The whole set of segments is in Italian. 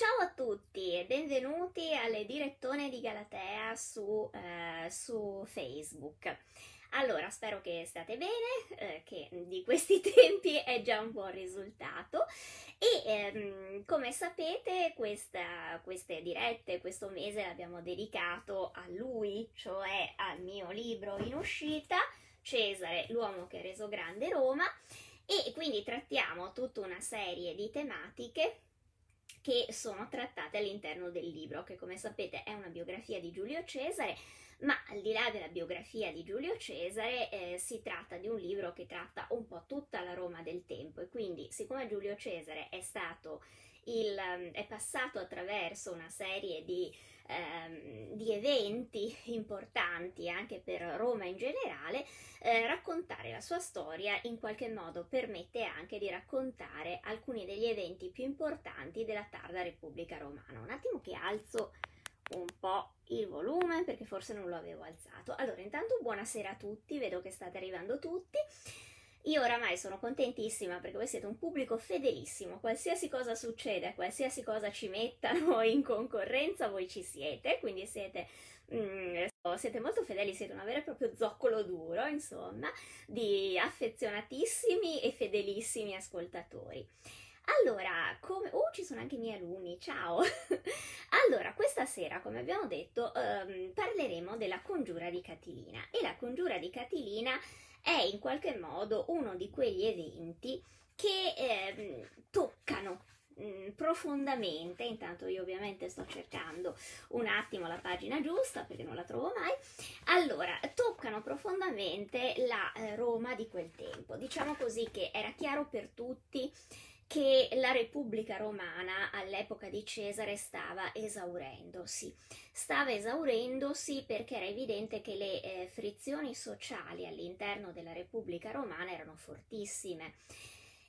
Ciao a tutti e benvenuti alle direttone di Galatea su, eh, su Facebook. Allora, spero che state bene, eh, che di questi tempi è già un buon risultato e ehm, come sapete questa, queste dirette, questo mese l'abbiamo dedicato a lui, cioè al mio libro in uscita, Cesare, l'uomo che ha reso grande Roma e quindi trattiamo tutta una serie di tematiche che sono trattate all'interno del libro, che come sapete è una biografia di Giulio Cesare, ma al di là della biografia di Giulio Cesare eh, si tratta di un libro che tratta un po' tutta la Roma del tempo. E quindi siccome Giulio Cesare è stato il, è passato attraverso una serie di ehm, di eventi importanti anche per Roma in generale, eh, raccontare la sua storia in qualche modo permette anche di raccontare alcuni degli eventi più importanti della tarda Repubblica Romana. Un attimo che alzo un po' il volume perché forse non lo avevo alzato. Allora, intanto buonasera a tutti, vedo che state arrivando tutti. Io oramai sono contentissima perché voi siete un pubblico fedelissimo, qualsiasi cosa succeda, qualsiasi cosa ci mettano in concorrenza, voi ci siete, quindi siete, mm, siete molto fedeli, siete una vera e propria zoccolo duro, insomma, di affezionatissimi e fedelissimi ascoltatori. Allora, come... Oh, ci sono anche i miei alunni, ciao! allora, questa sera, come abbiamo detto, um, parleremo della congiura di Catilina e la congiura di Catilina è in qualche modo uno di quegli eventi che eh, toccano mm, profondamente, intanto io ovviamente sto cercando un attimo la pagina giusta perché non la trovo mai, allora toccano profondamente la eh, Roma di quel tempo, diciamo così che era chiaro per tutti che la Repubblica Romana all'epoca di Cesare stava esaurendosi. Stava esaurendosi perché era evidente che le eh, frizioni sociali all'interno della Repubblica Romana erano fortissime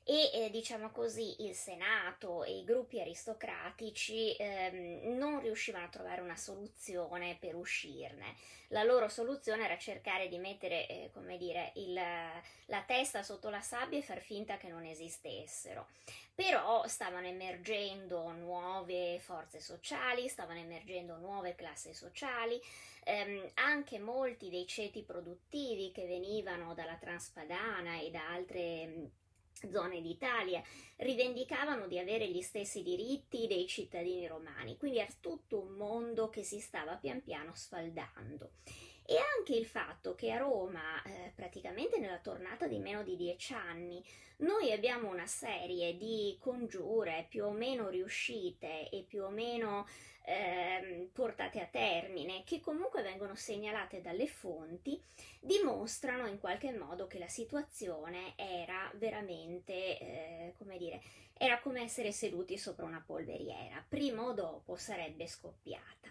e eh, diciamo così il Senato e i gruppi aristocratici ehm, non riuscivano a trovare una soluzione per uscirne. La loro soluzione era cercare di mettere, eh, come dire, il, la testa sotto la sabbia e far finta che non esistessero. Però stavano emergendo nuove forze sociali, stavano emergendo nuove classi sociali, ehm, anche molti dei ceti produttivi che venivano dalla Transpadana e da altre zone d'Italia rivendicavano di avere gli stessi diritti dei cittadini romani, quindi era tutto un mondo che si stava pian piano sfaldando. E anche il fatto che a Roma, eh, praticamente nella tornata di meno di dieci anni, noi abbiamo una serie di congiure più o meno riuscite e più o meno eh, portate a termine, che comunque vengono segnalate dalle fonti, dimostrano in qualche modo che la situazione era veramente, eh, come dire, era come essere seduti sopra una polveriera, prima o dopo sarebbe scoppiata.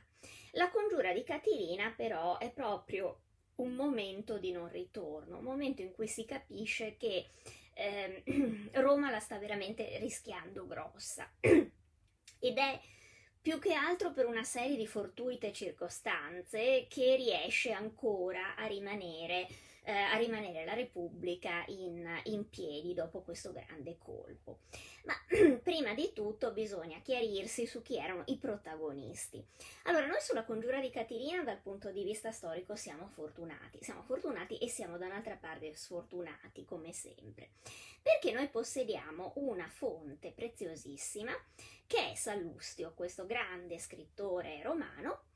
La congiura di Catilina però è proprio un momento di non ritorno, un momento in cui si capisce che eh, Roma la sta veramente rischiando grossa ed è più che altro per una serie di fortuite circostanze che riesce ancora a rimanere, eh, a rimanere la Repubblica in, in piedi dopo questo grande colpo. Ma prima di tutto bisogna chiarirsi su chi erano i protagonisti. Allora, noi sulla congiura di Catilina dal punto di vista storico siamo fortunati, siamo fortunati e siamo da un'altra parte sfortunati, come sempre, perché noi possediamo una fonte preziosissima che è Sallustio, questo grande scrittore romano,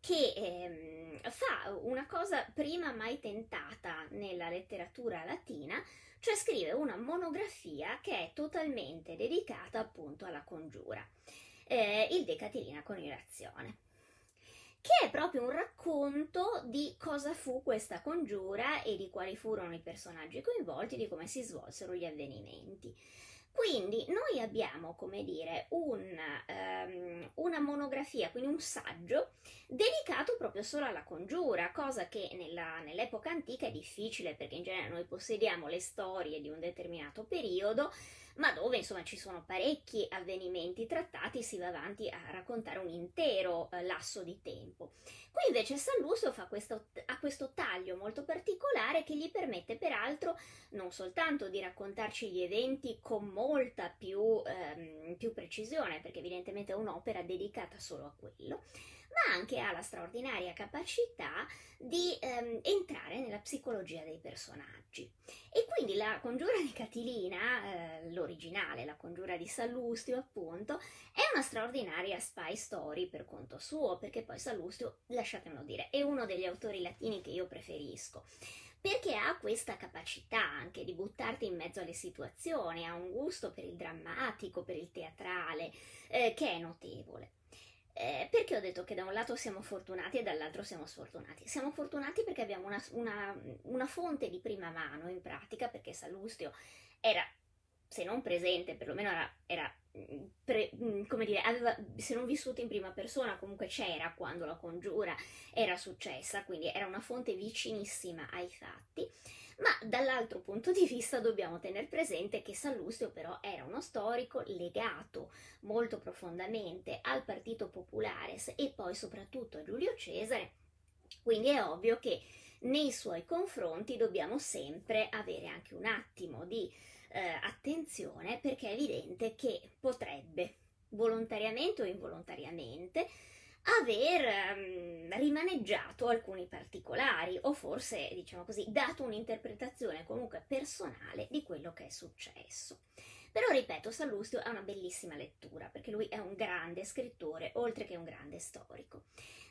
che ehm, fa una cosa prima mai tentata nella letteratura latina, cioè scrive una monografia che è totalmente dedicata appunto alla congiura, eh, il De Catilina Coniurazione, che è proprio un racconto di cosa fu questa congiura e di quali furono i personaggi coinvolti, di come si svolsero gli avvenimenti. Quindi noi abbiamo, come dire, un, um, una monografia, quindi un saggio dedicato proprio solo alla congiura, cosa che nella, nell'epoca antica è difficile perché in genere noi possediamo le storie di un determinato periodo, ma dove insomma ci sono parecchi avvenimenti trattati, si va avanti a raccontare un intero eh, lasso di tempo. Qui invece Sallusto fa questo, ha questo taglio molto particolare che gli permette peraltro non soltanto di raccontarci gli eventi con molta più, ehm, più precisione, perché evidentemente è un'opera dedicata solo a quello, ma anche ha la straordinaria capacità di ehm, entrare nella psicologia dei personaggi. E quindi la congiura di Catilina, eh, l'originale, la congiura di Sallustio appunto, è una straordinaria spy story per conto suo, perché poi Sallustio, lasciatemelo dire, è uno degli autori latini che io preferisco perché ha questa capacità anche di buttarti in mezzo alle situazioni, ha un gusto per il drammatico, per il teatrale, eh, che è notevole. Eh, perché ho detto che da un lato siamo fortunati e dall'altro siamo sfortunati? Siamo fortunati perché abbiamo una, una, una fonte di prima mano in pratica, perché Sallustio era, se non presente, perlomeno era, era mm, pre, mm, come dire, aveva, se non vissuto in prima persona, comunque c'era quando la congiura era successa, quindi era una fonte vicinissima ai fatti ma dall'altro punto di vista dobbiamo tenere presente che Sallustio però era uno storico legato molto profondamente al Partito Popolare e poi soprattutto a Giulio Cesare, quindi è ovvio che nei suoi confronti dobbiamo sempre avere anche un attimo di eh, attenzione perché è evidente che potrebbe volontariamente o involontariamente aver um, rimaneggiato alcuni particolari o forse, diciamo così, dato un'interpretazione comunque personale di quello che è successo. Però ripeto, Sallustio è una bellissima lettura perché lui è un grande scrittore oltre che un grande storico.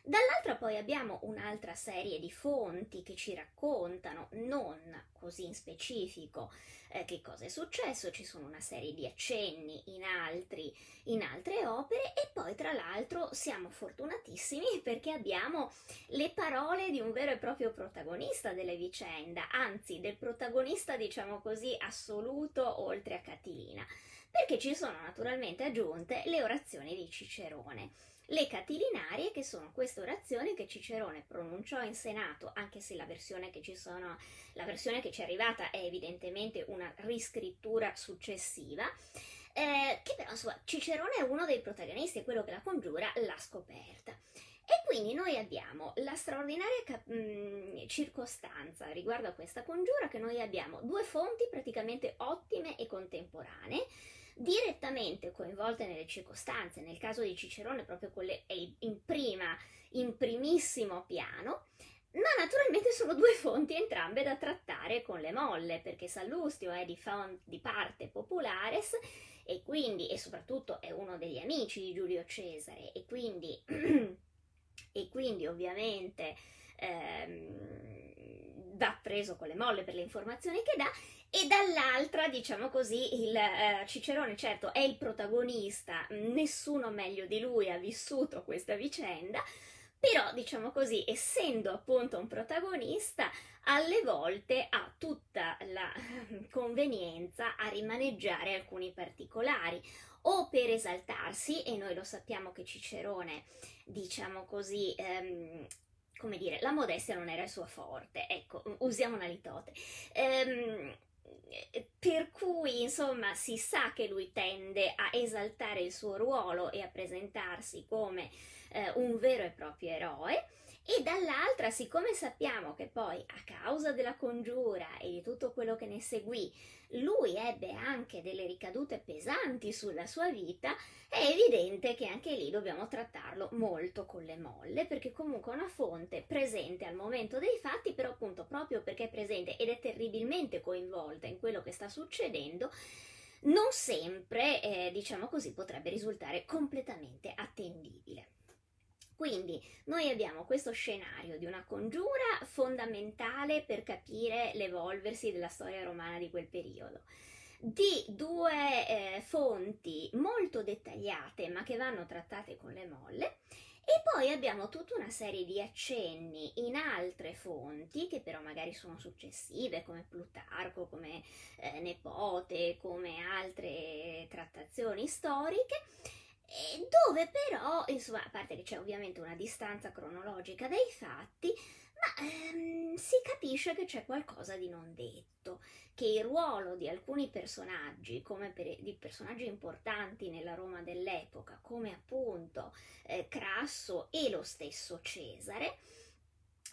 Dall'altra poi abbiamo un'altra serie di fonti che ci raccontano, non così in specifico, eh, che cosa è successo, ci sono una serie di accenni in, altri, in altre opere e poi tra l'altro siamo fortunatissimi perché abbiamo le parole di un vero e proprio protagonista delle vicende, anzi del protagonista diciamo così assoluto oltre a Catilina, perché ci sono naturalmente aggiunte le orazioni di Cicerone. Le catilinarie, che sono queste orazioni che Cicerone pronunciò in Senato, anche se la versione che ci, sono, versione che ci è arrivata è evidentemente una riscrittura successiva, eh, che però insomma, Cicerone è uno dei protagonisti, è quello che la congiura l'ha scoperta. E quindi noi abbiamo la straordinaria cap- mh, mm, circostanza riguardo a questa congiura che noi abbiamo due fonti praticamente ottime e contemporanee direttamente coinvolte nelle circostanze, nel caso di Cicerone proprio quelle in prima, in primissimo piano, ma naturalmente sono due fonti entrambe da trattare con le molle, perché Sallustio è di, font, di parte populares e quindi, e soprattutto è uno degli amici di Giulio Cesare, e quindi, e quindi ovviamente ehm, va preso con le molle per le informazioni che dà, e dall'altra, diciamo così, il eh, Cicerone certo è il protagonista, nessuno meglio di lui ha vissuto questa vicenda, però diciamo così, essendo appunto un protagonista, alle volte ha tutta la convenienza a rimaneggiare alcuni particolari o per esaltarsi, e noi lo sappiamo che Cicerone, diciamo così, ehm, come dire, la modestia non era il suo forte, ecco, usiamo una litote. Ehm, per cui insomma si sa che lui tende a esaltare il suo ruolo e a presentarsi come eh, un vero e proprio eroe e dall'altra, siccome sappiamo che poi a causa della congiura e di tutto quello che ne seguì, lui ebbe anche delle ricadute pesanti sulla sua vita, è evidente che anche lì dobbiamo trattarlo molto con le molle, perché comunque è una fonte presente al momento dei fatti, però appunto proprio perché è presente ed è terribilmente coinvolta in quello che sta succedendo, non sempre, eh, diciamo così, potrebbe risultare completamente attendibile. Quindi noi abbiamo questo scenario di una congiura fondamentale per capire l'evolversi della storia romana di quel periodo di due eh, fonti molto dettagliate ma che vanno trattate con le molle e poi abbiamo tutta una serie di accenni in altre fonti che però magari sono successive come Plutarco, come eh, Nepote, come altre trattazioni storiche dove però, insomma, a parte che c'è ovviamente una distanza cronologica dei fatti, ma ehm, si capisce che c'è qualcosa di non detto, che il ruolo di alcuni personaggi, come per, di personaggi importanti nella Roma dell'epoca, come appunto eh, Crasso e lo stesso Cesare,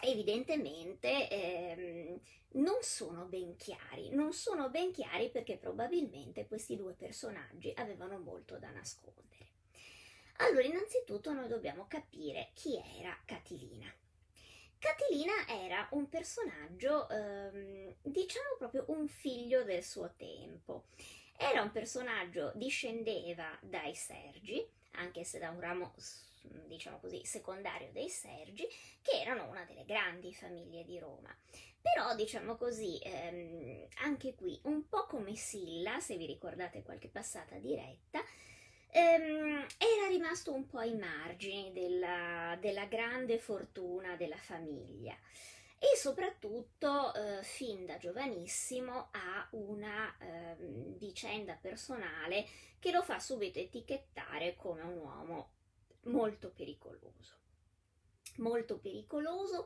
evidentemente ehm, non sono ben chiari, non sono ben chiari perché probabilmente questi due personaggi avevano molto da nascondere. Allora, innanzitutto noi dobbiamo capire chi era Catilina. Catilina era un personaggio, ehm, diciamo proprio un figlio del suo tempo. Era un personaggio, discendeva dai Sergi, anche se da un ramo diciamo così, secondario dei Sergi, che erano una delle grandi famiglie di Roma. Però, diciamo così, ehm, anche qui, un po' come Silla, se vi ricordate qualche passata diretta, ehm, era rimasto un po' ai margini della, della grande fortuna della famiglia e soprattutto eh, fin da giovanissimo ha una eh, vicenda personale che lo fa subito etichettare come un uomo molto pericoloso. Molto pericoloso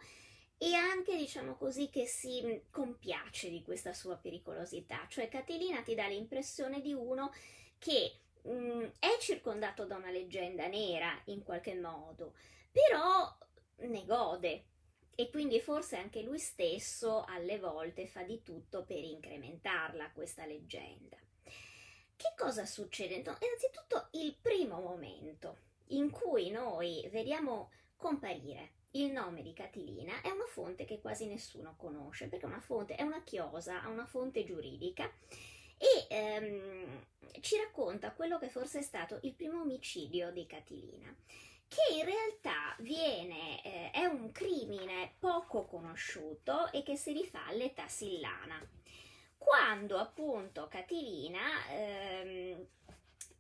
e anche, diciamo così, che si compiace di questa sua pericolosità. Cioè Catilina ti dà l'impressione di uno che mh, è circondato da una leggenda nera in qualche modo, però ne gode e quindi forse anche lui stesso alle volte fa di tutto per incrementarla questa leggenda. Che cosa succede? Innanzitutto il primo momento in cui noi vediamo comparire il nome di Catilina è una fonte che quasi nessuno conosce, perché una fonte è una chiosa, ha una fonte giuridica e ehm, ci racconta quello che forse è stato il primo omicidio di Catilina, che in realtà viene, eh, è un crimine poco conosciuto e che si rifà all'età sillana. Quando appunto Catilina ehm,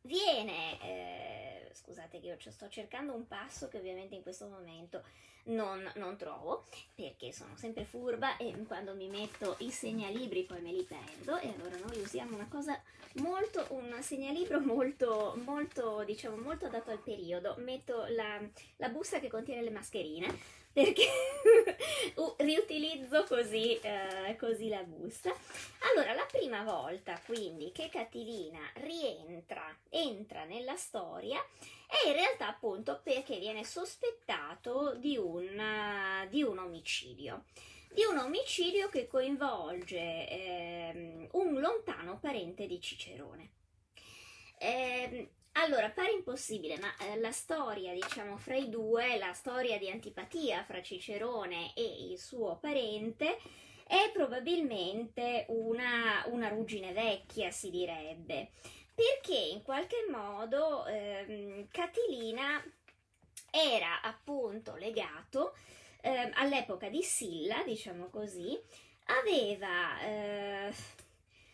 viene, eh, scusate che io sto cercando un passo che ovviamente in questo momento non, non, trovo perché sono sempre furba e quando mi metto i segnalibri poi me li perdo e allora noi usiamo una cosa molto, un segnalibro molto, molto, diciamo, molto adatto al periodo. Metto la, la busta che contiene le mascherine perché riutilizzo così, eh, così, la busta. Allora, la prima volta quindi che Catilina rientra, entra nella storia, è in realtà appunto perché viene sospettato di un, di un omicidio. Di un omicidio che coinvolge eh, un lontano parente di Cicerone. Eh, allora, pare impossibile, ma eh, la storia, diciamo, fra i due, la storia di antipatia fra Cicerone e il suo parente, è probabilmente una, una ruggine vecchia, si direbbe, perché in qualche modo ehm, Catilina era appunto legato ehm, all'epoca di Silla, diciamo così, aveva... Eh,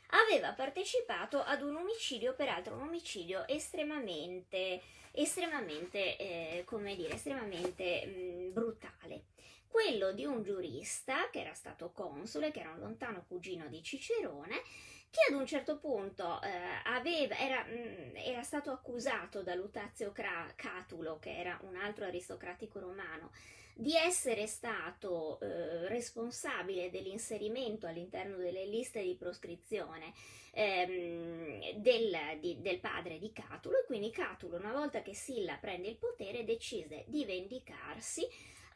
aveva partecipato ad un omicidio, peraltro un omicidio estremamente, estremamente, eh, come dire, estremamente mh, mm, brutale. Quello di un giurista che era stato console, che era un lontano cugino di Cicerone, che ad un certo punto eh, aveva, era, mh, mm, era, stato accusato da Lutazio Catulo, che era un altro aristocratico romano, di essere stato eh, responsabile dell'inserimento all'interno delle liste di proscrizione ehm, del, di, del, padre di Catulo e quindi Catulo una volta che Silla prende il potere decise di vendicarsi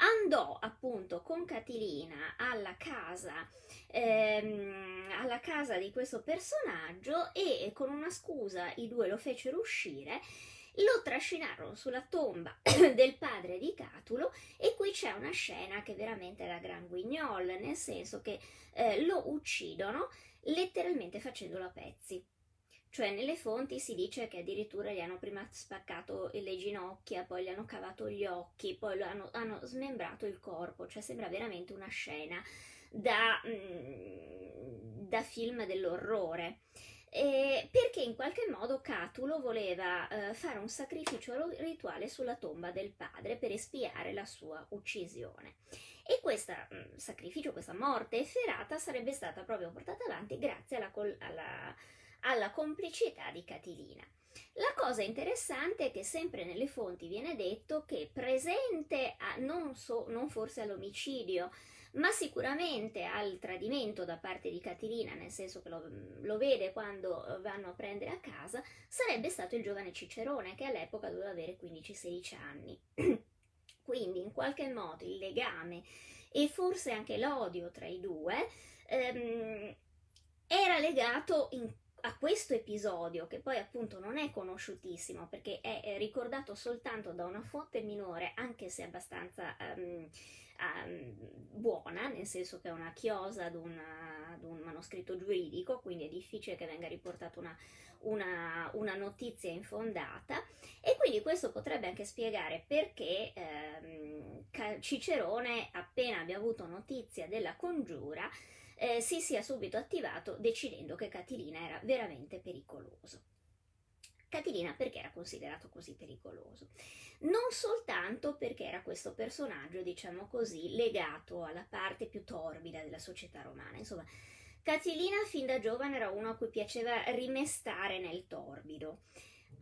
andò appunto con Catilina alla casa, ehm, alla casa di questo personaggio e con una scusa i due lo fecero uscire lo trascinarono sulla tomba del padre di Catulo e qui c'è una scena che veramente è la gran guignol, nel senso che eh, lo uccidono letteralmente facendolo a pezzi. Cioè nelle fonti si dice che addirittura gli hanno prima spaccato le ginocchia, poi gli hanno cavato gli occhi, poi hanno, hanno smembrato il corpo, cioè sembra veramente una scena da, mm, da film dell'orrore eh, perché in qualche modo Catulo voleva eh, fare un sacrificio rituale sulla tomba del padre per espiare la sua uccisione. E questo mm, sacrificio, questa morte efferata sarebbe stata proprio portata avanti grazie alla, alla, alla complicità di Catilina. La cosa interessante è che sempre nelle fonti viene detto che presente, a, non, so, non forse all'omicidio, ma sicuramente al tradimento da parte di Caterina, nel senso che lo, lo, vede quando vanno a prendere a casa, sarebbe stato il giovane Cicerone che all'epoca doveva avere 15-16 anni. Quindi in qualche modo il legame e forse anche l'odio tra i due ehm, era legato in a questo episodio, che poi appunto non è conosciutissimo perché è ricordato soltanto da una fonte minore, anche se abbastanza um, um, buona, nel senso che è una chiosa ad, una, ad, un manoscritto giuridico, quindi è difficile che venga riportata una, una, una, notizia infondata e quindi questo potrebbe anche spiegare perché ehm, Cicerone, appena abbia avuto notizia della congiura, eh, si sia subito attivato decidendo che Catilina era veramente pericoloso. Catilina perché era considerato così pericoloso? Non soltanto perché era questo personaggio, diciamo così, legato alla parte più torbida della società romana. Insomma, Catilina fin da giovane era uno a cui piaceva rimestare nel torbido.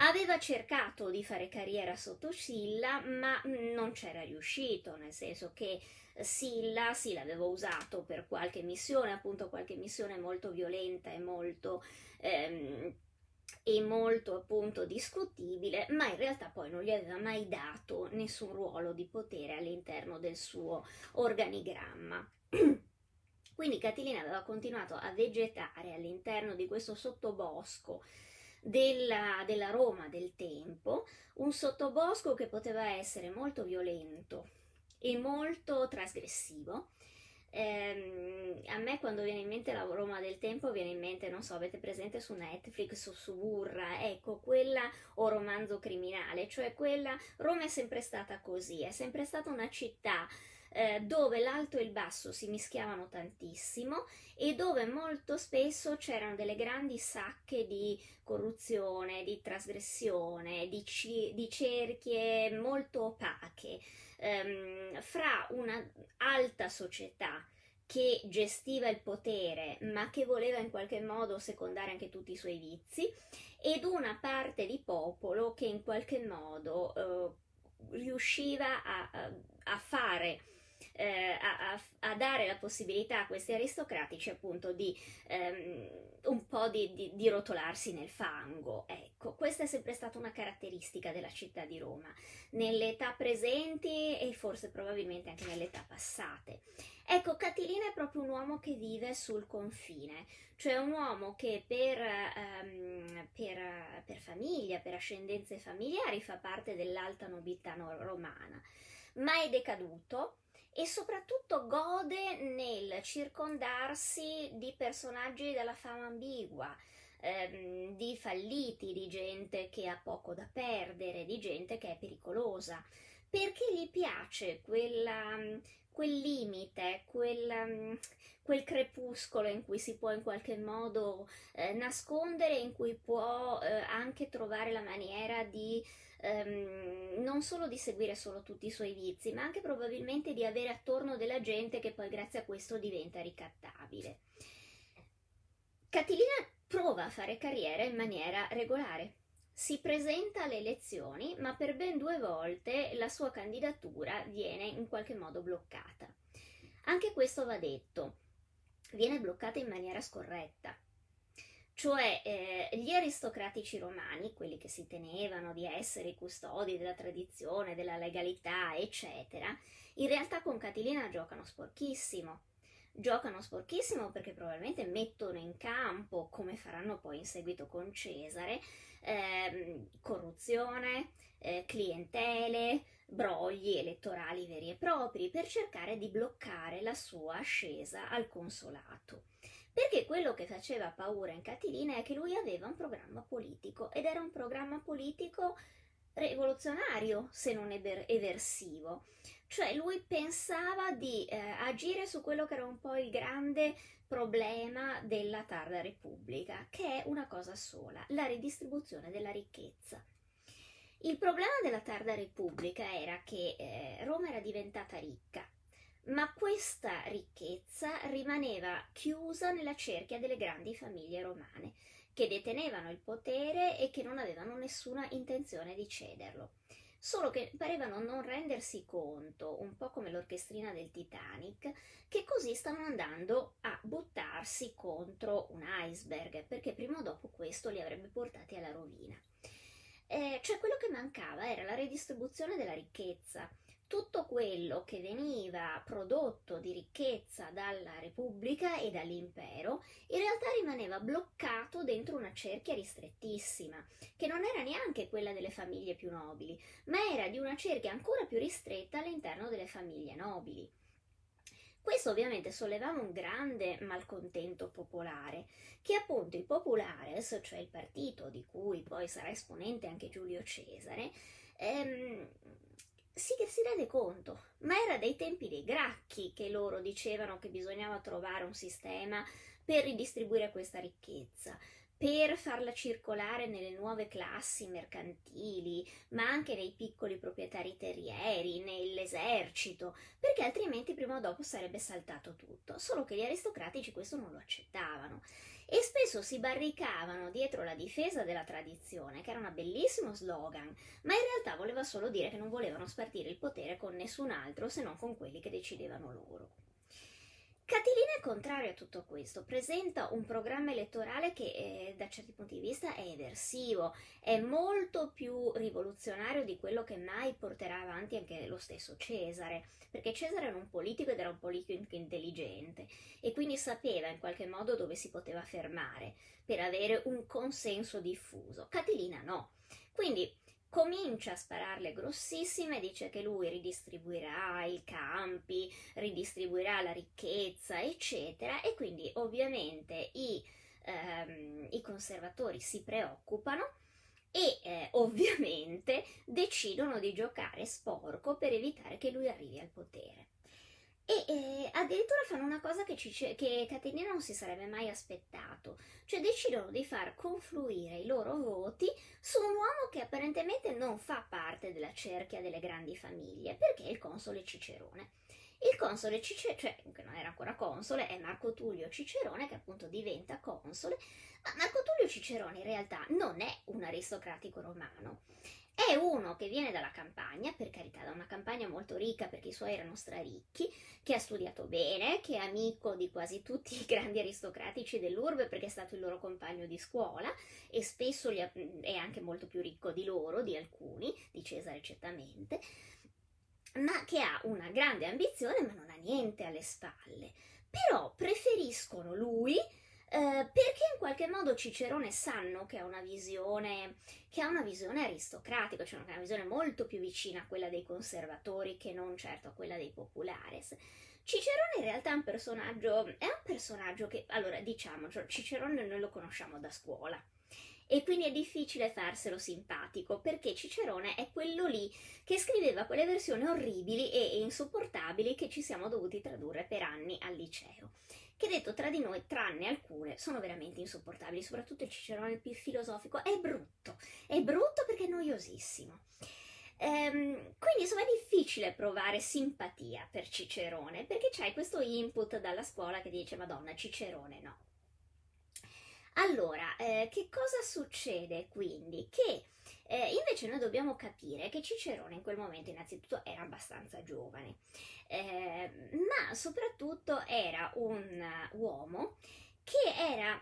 Aveva cercato di fare carriera sotto Silla, ma non c'era riuscito, nel senso che Silla sì l'aveva usato per qualche missione, appunto qualche missione molto violenta e molto, ehm, e molto appunto discutibile, ma in realtà poi non gli aveva mai dato nessun ruolo di potere all'interno del suo organigramma. Quindi Catilina aveva continuato a vegetare all'interno di questo sottobosco della, della Roma del tempo, un sottobosco che poteva essere molto violento e molto trasgressivo. Eh, a me quando viene in mente la Roma del tempo viene in mente, non so, avete presente su Netflix o su Burra, ecco, quella o romanzo criminale, cioè quella Roma è sempre stata così, è sempre stata una città eh, dove l'alto e il basso si mischiavano tantissimo e dove molto spesso c'erano delle grandi sacche di corruzione, di trasgressione, di, ci- di cerchie molto opache ehm, fra una alta società che gestiva il potere ma che voleva in qualche modo secondare anche tutti i suoi vizi ed una parte di popolo che in qualche modo eh, riusciva a, a fare eh, a, a, dare la possibilità a questi aristocratici appunto di ehm, un po' di, di, di, rotolarsi nel fango. Ecco, questa è sempre stata una caratteristica della città di Roma, nelle età presenti e forse probabilmente anche nelle età passate. Ecco, Catilina è proprio un uomo che vive sul confine, cioè un uomo che per, um, per, per famiglia, per ascendenze familiari fa parte dell'alta nobiltà romana, ma è decaduto e soprattutto gode nel circondarsi di personaggi dalla fama ambigua, ehm, di falliti, di gente che ha poco da perdere, di gente che è pericolosa, perché gli piace quella, quel limite, quel, quel, crepuscolo in cui si può in qualche modo eh, nascondere, in cui può eh, anche trovare la maniera di ehm, non solo di seguire solo tutti i suoi vizi, ma anche probabilmente di avere attorno della gente che poi grazie a questo diventa ricattabile. Catilina prova a fare carriera in maniera regolare. Si presenta alle elezioni, ma per ben due volte la sua candidatura viene in qualche modo bloccata. Anche questo va detto, viene bloccata in maniera scorretta cioè eh, gli aristocratici romani, quelli che si tenevano di essere i custodi della tradizione, della legalità, eccetera, in realtà con Catilina giocano sporchissimo. Giocano sporchissimo perché probabilmente mettono in campo, come faranno poi in seguito con Cesare, eh, corruzione, eh, clientele, brogli elettorali veri e propri per cercare di bloccare la sua ascesa al consolato. Perché quello che faceva paura in Catilina è che lui aveva un programma politico ed era un programma politico rivoluzionario, se non eversivo. Cioè lui pensava di eh, agire su quello che era un po' il grande problema della tarda Repubblica, che è una cosa sola, la ridistribuzione della ricchezza. Il problema della tarda Repubblica era che eh, Roma era diventata ricca, ma questa ricchezza rimaneva chiusa nella cerchia delle grandi famiglie romane, che detenevano il potere e che non avevano nessuna intenzione di cederlo. Solo che parevano non rendersi conto, un po' come l'orchestrina del Titanic, che così stavano andando a buttarsi contro un iceberg, perché prima o dopo questo li avrebbe portati alla rovina. Eh, cioè quello che mancava era la redistribuzione della ricchezza, tutto quello che veniva prodotto di ricchezza dalla Repubblica e dall'impero in realtà rimaneva bloccato dentro una cerchia ristrettissima, che non era neanche quella delle famiglie più nobili, ma era di una cerchia ancora più ristretta all'interno delle famiglie nobili. Questo ovviamente sollevava un grande malcontento popolare, che appunto i populares, cioè il partito di cui poi sarà esponente anche Giulio Cesare, ehm, che si rende conto, ma era dai tempi dei Gracchi che loro dicevano che bisognava trovare un sistema per ridistribuire questa ricchezza, per farla circolare nelle nuove classi mercantili, ma anche nei piccoli proprietari terrieri, nell'esercito, perché altrimenti prima o dopo sarebbe saltato tutto, solo che gli aristocratici questo non lo accettavano e spesso si barricavano dietro la difesa della tradizione, che era un bellissimo slogan, ma in realtà voleva solo dire che non volevano spartire il potere con nessun altro se non con quelli che decidevano loro. Catilina è contrario a tutto questo, presenta un programma elettorale che eh, da certi punti di vista è eversivo, è molto più rivoluzionario di quello che mai porterà avanti anche lo stesso Cesare, perché Cesare era un politico ed era un politico intelligente e quindi sapeva in qualche modo dove si poteva fermare per avere un consenso diffuso. Catilina no. Quindi comincia a spararle grossissime, dice che lui ridistribuirà i campi, ridistribuirà la ricchezza, eccetera, e quindi ovviamente i, ehm, i conservatori si preoccupano e eh, ovviamente decidono di giocare sporco per evitare che lui arrivi al potere. E eh, addirittura fanno una cosa che, Cice- che Caterina non si sarebbe mai aspettato, cioè decidono di far confluire i loro voti su un uomo che apparentemente non fa parte della cerchia delle grandi famiglie, perché è il console Cicerone. Il console Cicerone, cioè non era ancora console, è Marco Tullio Cicerone che appunto diventa console, ma Marco Tullio Cicerone in realtà non è un aristocratico romano, è uno che viene dalla campagna, per carità, da una campagna molto ricca perché i suoi erano straricchi, che ha studiato bene, che è amico di quasi tutti i grandi aristocratici dell'urbe perché è stato il loro compagno di scuola e spesso è anche molto più ricco di loro, di alcuni, di Cesare certamente, ma che ha una grande ambizione ma non ha niente alle spalle. Però preferiscono lui eh, perché in qualche modo Cicerone sanno che ha una visione, che ha una visione aristocratica, cioè una visione molto più vicina a quella dei conservatori che non certo a quella dei populares. Cicerone in realtà è un personaggio, è un personaggio che, allora diciamo, cioè Cicerone noi lo conosciamo da scuola e quindi è difficile farselo simpatico perché Cicerone è quello lì che scriveva quelle versioni orribili e insopportabili che ci siamo dovuti tradurre per anni al liceo che detto tra di noi, tranne alcune, sono veramente insopportabili, soprattutto il Cicerone più filosofico, è brutto, è brutto perché è noiosissimo. Ehm, quindi insomma è difficile provare simpatia per Cicerone perché c'è questo input dalla scuola che dice Madonna, Cicerone no. Allora, eh, che cosa succede quindi? Che eh, invece noi dobbiamo capire che Cicerone in quel momento innanzitutto era abbastanza giovane, eh, ma soprattutto era un uomo che era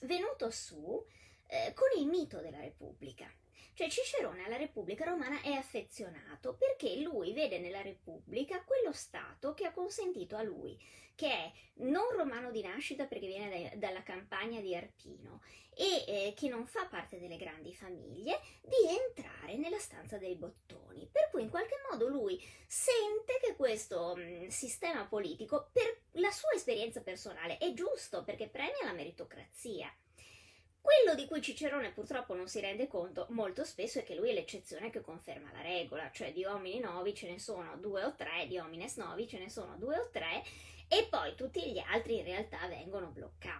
venuto su eh, con il mito della Repubblica. Cioè Cicerone alla Repubblica Romana è affezionato perché lui vede nella Repubblica quello Stato che ha consentito a lui, che è non romano di nascita perché viene dai, dalla campagna di Arpino e eh, che non fa parte delle grandi famiglie, di entrare nella stanza dei bottoni. Per cui in qualche modo lui sente che questo mh, mm, sistema politico, per la sua esperienza personale, è giusto perché premia la meritocrazia. Quello di cui Cicerone purtroppo non si rende conto molto spesso è che lui è l'eccezione che conferma la regola, cioè di uomini novi ce ne sono due o tre, di homines novi ce ne sono due o tre e poi tutti gli altri in realtà vengono bloccati.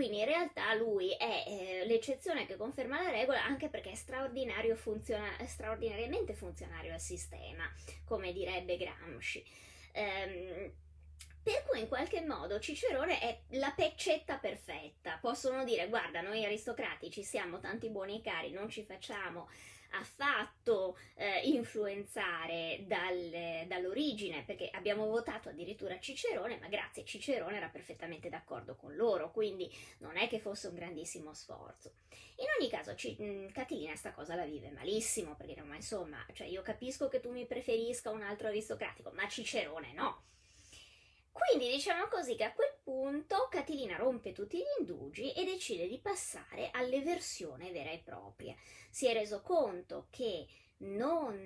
Quindi in realtà lui è eh, l'eccezione che conferma la regola anche perché è straordinario funziona- straordinariamente funzionario al sistema, come direbbe Gramsci. Ehm, Per cui in qualche modo Cicerone è la peccetta perfetta. Possono dire guarda, noi aristocratici siamo tanti buoni e cari, non ci facciamo affatto eh, influenzare dal, dall'origine, perché abbiamo votato addirittura Cicerone, ma grazie Cicerone era perfettamente d'accordo con loro, quindi non è che fosse un grandissimo sforzo. In ogni caso, C- mm, Catilina sta cosa la vive malissimo, perché ma insomma, cioè io capisco che tu mi preferisca un altro aristocratico, ma Cicerone no. Quindi diciamo così che a quel punto Catilina rompe tutti gli indugi e decide di passare all'eversione vera e propria. Si è reso conto che non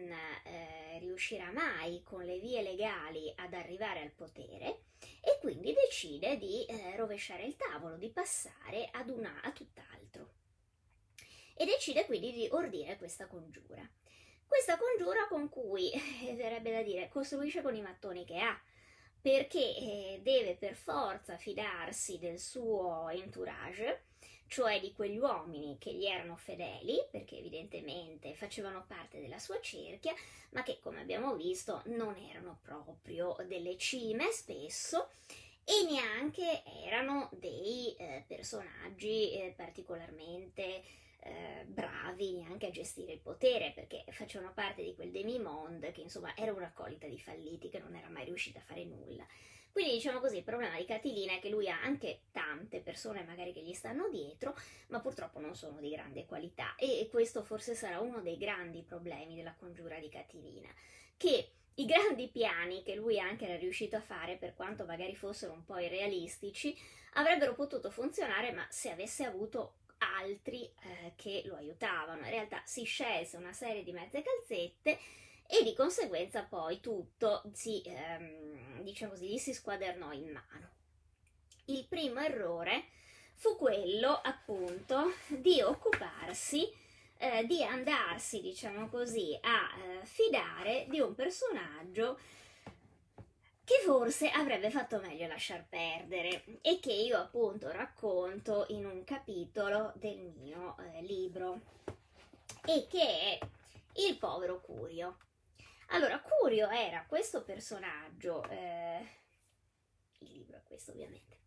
eh, riuscirà mai con le vie legali ad arrivare al potere e quindi decide di eh, rovesciare il tavolo, di passare ad una, a tutt'altro. E decide quindi di ordire questa congiura. Questa congiura con cui, verrebbe da dire, costruisce con i mattoni che ha, perché eh, deve per forza fidarsi del suo entourage, cioè di quegli uomini che gli erano fedeli, perché evidentemente facevano parte della sua cerchia, ma che come abbiamo visto non erano proprio delle cime spesso e neanche erano dei eh, personaggi eh, particolarmente eh, bravi anche a gestire il potere perché facevano parte di quel demimonde che insomma era un'accolita di falliti che non era mai riuscita a fare nulla. Quindi diciamo così, il problema di Catilina è che lui ha anche tante persone magari che gli stanno dietro, ma purtroppo non sono di grande qualità e questo forse sarà uno dei grandi problemi della congiura di Catilina, che i grandi piani che lui anche era riuscito a fare, per quanto magari fossero un po' irrealistici, avrebbero potuto funzionare, ma se avesse avuto altri eh, che lo aiutavano. In realtà si scelse una serie di mezze calzette e di conseguenza poi tutto si, ehm, diciamo così, gli si squadernò in mano. Il primo errore fu quello appunto di occuparsi eh, di andarsi, diciamo così, a eh, fidare di un personaggio che forse avrebbe fatto meglio lasciar perdere e che io appunto racconto in un capitolo del mio eh, libro e che è il povero Curio. Allora, Curio era questo personaggio, eh, il libro è questo ovviamente,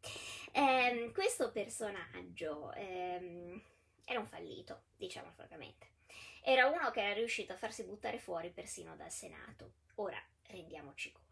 eh, questo personaggio ehm, era un fallito, diciamo francamente. Era uno che era riuscito a farsi buttare fuori persino dal Senato. Ora rendiamoci conto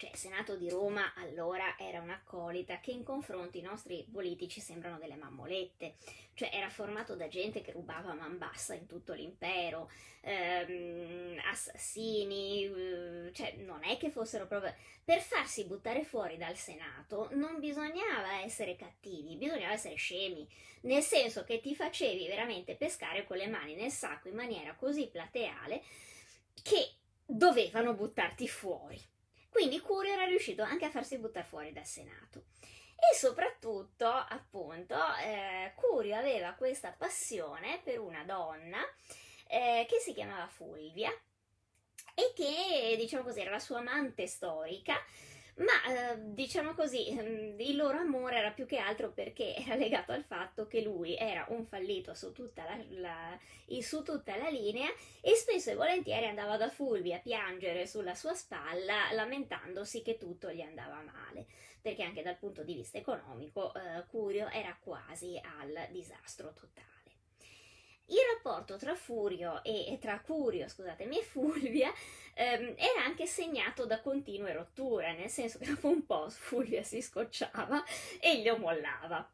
cioè il Senato di Roma allora era un'accolita che in confronto i nostri politici sembrano delle mammolette, cioè era formato da gente che rubava man bassa in tutto l'impero, ehm, assassini, eh, cioè non è che fossero proprio... Per farsi buttare fuori dal Senato non bisognava essere cattivi, bisognava essere scemi, nel senso che ti facevi veramente pescare con le mani nel sacco in maniera così plateale che dovevano buttarti fuori. Quindi Curio era riuscito anche a farsi buttare fuori dal Senato. E soprattutto, appunto, eh, Curio aveva questa passione per una donna eh, che si chiamava Fulvia e che, diciamo così, era la sua amante storica ma eh, diciamo così, ehm, il loro amore era più che altro perché era legato al fatto che lui era un fallito su tutta la, la, su tutta la linea e spesso e volentieri andava da Fulvia a piangere sulla sua spalla lamentandosi che tutto gli andava male, perché anche dal punto di vista economico eh, Curio era quasi al disastro totale. Il rapporto tra Furio e tra Curio, scusatemi, e Fulvia ehm, era anche segnato da continue rotture, nel senso che dopo un po' Fulvia si scocciava e glielo mollava.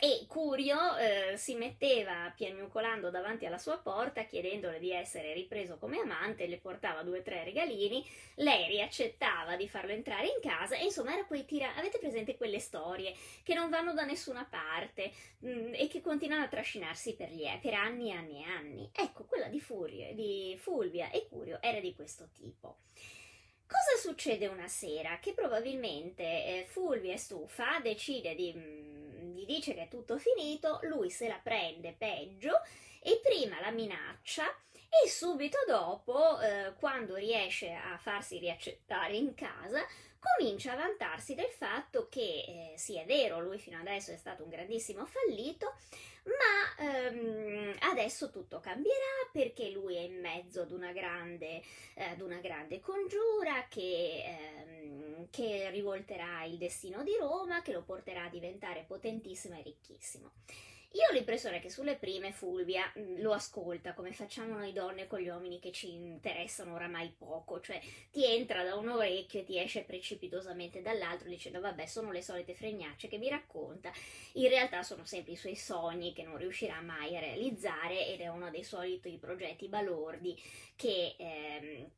E Curio eh, si metteva piagnucolando davanti alla sua porta chiedendole di essere ripreso come amante, le portava due o tre regalini, lei riaccettava di farlo entrare in casa e insomma era quei tira... avete presente quelle storie che non vanno da nessuna parte mh, mm, e che continuano a trascinarsi per, gli, per anni e anni e anni. Ecco, quella di, Furio, di Fulvia e Curio era di questo tipo. Cosa succede una sera? Che probabilmente eh, Fulvia stufa, decide di mh, gli dice che è tutto finito, lui se la prende peggio e prima la minaccia e subito dopo, eh, quando riesce a farsi riaccettare in casa, comincia a vantarsi del fatto che eh, sì è vero, lui fino adesso è stato un grandissimo fallito, ma ehm, adesso tutto cambierà perché lui è in mezzo ad una grande, eh, ad una grande congiura che, ehm, che rivolterà il destino di Roma, che lo porterà a diventare potentissimo e ricchissimo. Io ho l'impressione che sulle prime Fulvia mm, lo ascolta come facciamo noi donne con gli uomini che ci interessano oramai poco, cioè ti entra da un orecchio e ti esce precipitosamente dall'altro dicendo vabbè sono le solite fregnacce che mi racconta, in realtà sono sempre i suoi sogni che non riuscirà mai a realizzare ed è uno dei soliti progetti balordi che, ehm,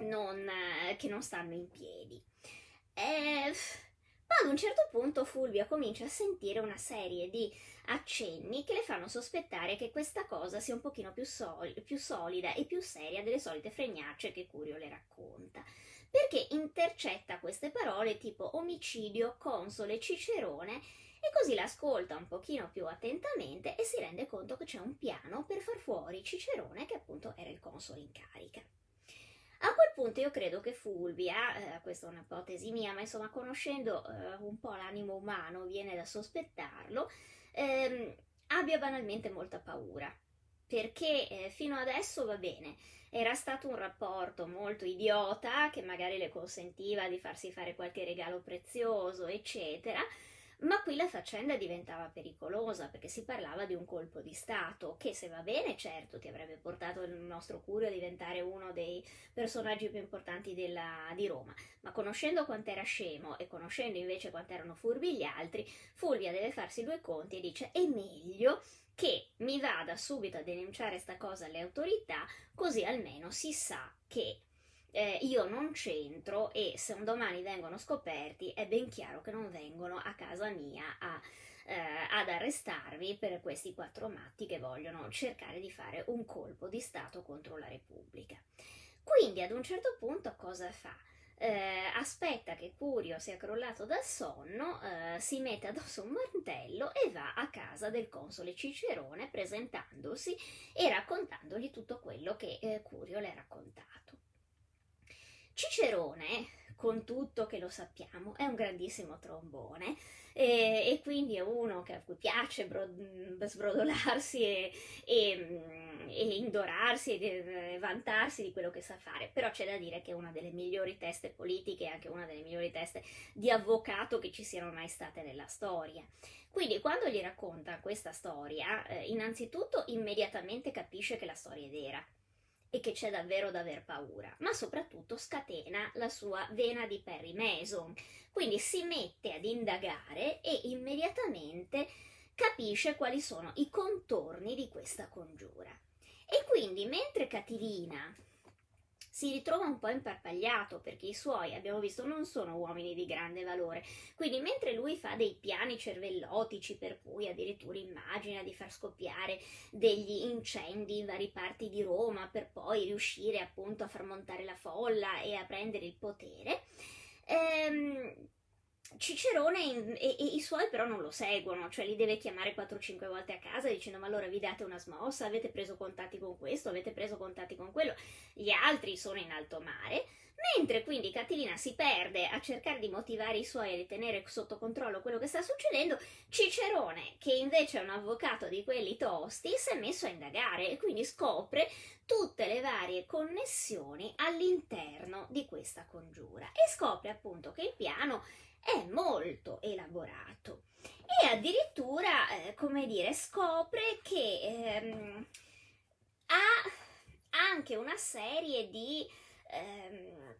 non, che non stanno in piedi. Eh, ma ad un certo punto Fulvia comincia a sentire una serie di accenni che le fanno sospettare che questa cosa sia un pochino più, sol- più solida e più seria delle solite fregnacce che Curio le racconta perché intercetta queste parole tipo omicidio, console, cicerone e così l'ascolta un pochino più attentamente e si rende conto che c'è un piano per far fuori Cicerone che appunto era il console in carica. A quel punto io credo che Fulvia, eh, questa è un'ipotesi mia, ma insomma conoscendo eh, un po' l'animo umano viene da sospettarlo, ehm, abbia banalmente molta paura. Perché eh, fino adesso va bene, era stato un rapporto molto idiota che magari le consentiva di farsi fare qualche regalo prezioso, eccetera, ma qui la faccenda diventava pericolosa perché si parlava di un colpo di Stato che se va bene certo ti avrebbe portato il nostro Curio a diventare uno dei personaggi più importanti della, di Roma, ma conoscendo quant'era scemo e conoscendo invece quant'erano furbi gli altri, Fulvia deve farsi due conti e dice è meglio che mi vada subito a denunciare sta cosa alle autorità così almeno si sa che eh, io non c'entro e se un domani vengono scoperti è ben chiaro che non vengono a casa mia a, eh, ad arrestarvi per questi quattro matti che vogliono cercare di fare un colpo di Stato contro la Repubblica. Quindi ad un certo punto cosa fa? Eh, aspetta che Curio sia crollato dal sonno, eh, si mette addosso un mantello e va a casa del console Cicerone presentandosi e raccontandogli tutto quello che eh, Curio le ha raccontato. Cicerone, con tutto che lo sappiamo, è un grandissimo trombone e, e quindi è uno che, a cui piace bro, sbrodolarsi e, e, e indorarsi e vantarsi di quello che sa fare, però c'è da dire che è una delle migliori teste politiche e anche una delle migliori teste di avvocato che ci siano mai state nella storia. Quindi quando gli racconta questa storia, eh, innanzitutto immediatamente capisce che la storia è vera e che c'è davvero da aver paura, ma soprattutto scatena la sua vena di Perry Mason. Quindi si mette ad indagare e immediatamente capisce quali sono i contorni di questa congiura. E quindi mentre Catilina si ritrova un po' imparpagliato perché i suoi, abbiamo visto, non sono uomini di grande valore. Quindi mentre lui fa dei piani cervellotici per cui addirittura immagina di far scoppiare degli incendi in varie parti di Roma per poi riuscire appunto a far montare la folla e a prendere il potere, ehm, Cicerone in, e, e, i suoi però non lo seguono, cioè li deve chiamare 4-5 volte a casa dicendo ma allora vi date una smossa, avete preso contatti con questo, avete preso contatti con quello, gli altri sono in alto mare, mentre quindi Catilina si perde a cercare di motivare i suoi a ritenere sotto controllo quello che sta succedendo, Cicerone, che invece è un avvocato di quelli tosti, si è messo a indagare e quindi scopre tutte le varie connessioni all'interno di questa congiura e scopre appunto che il piano è molto elaborato. E addirittura, eh, come dire, scopre che ehm, ha anche una serie di, ehm,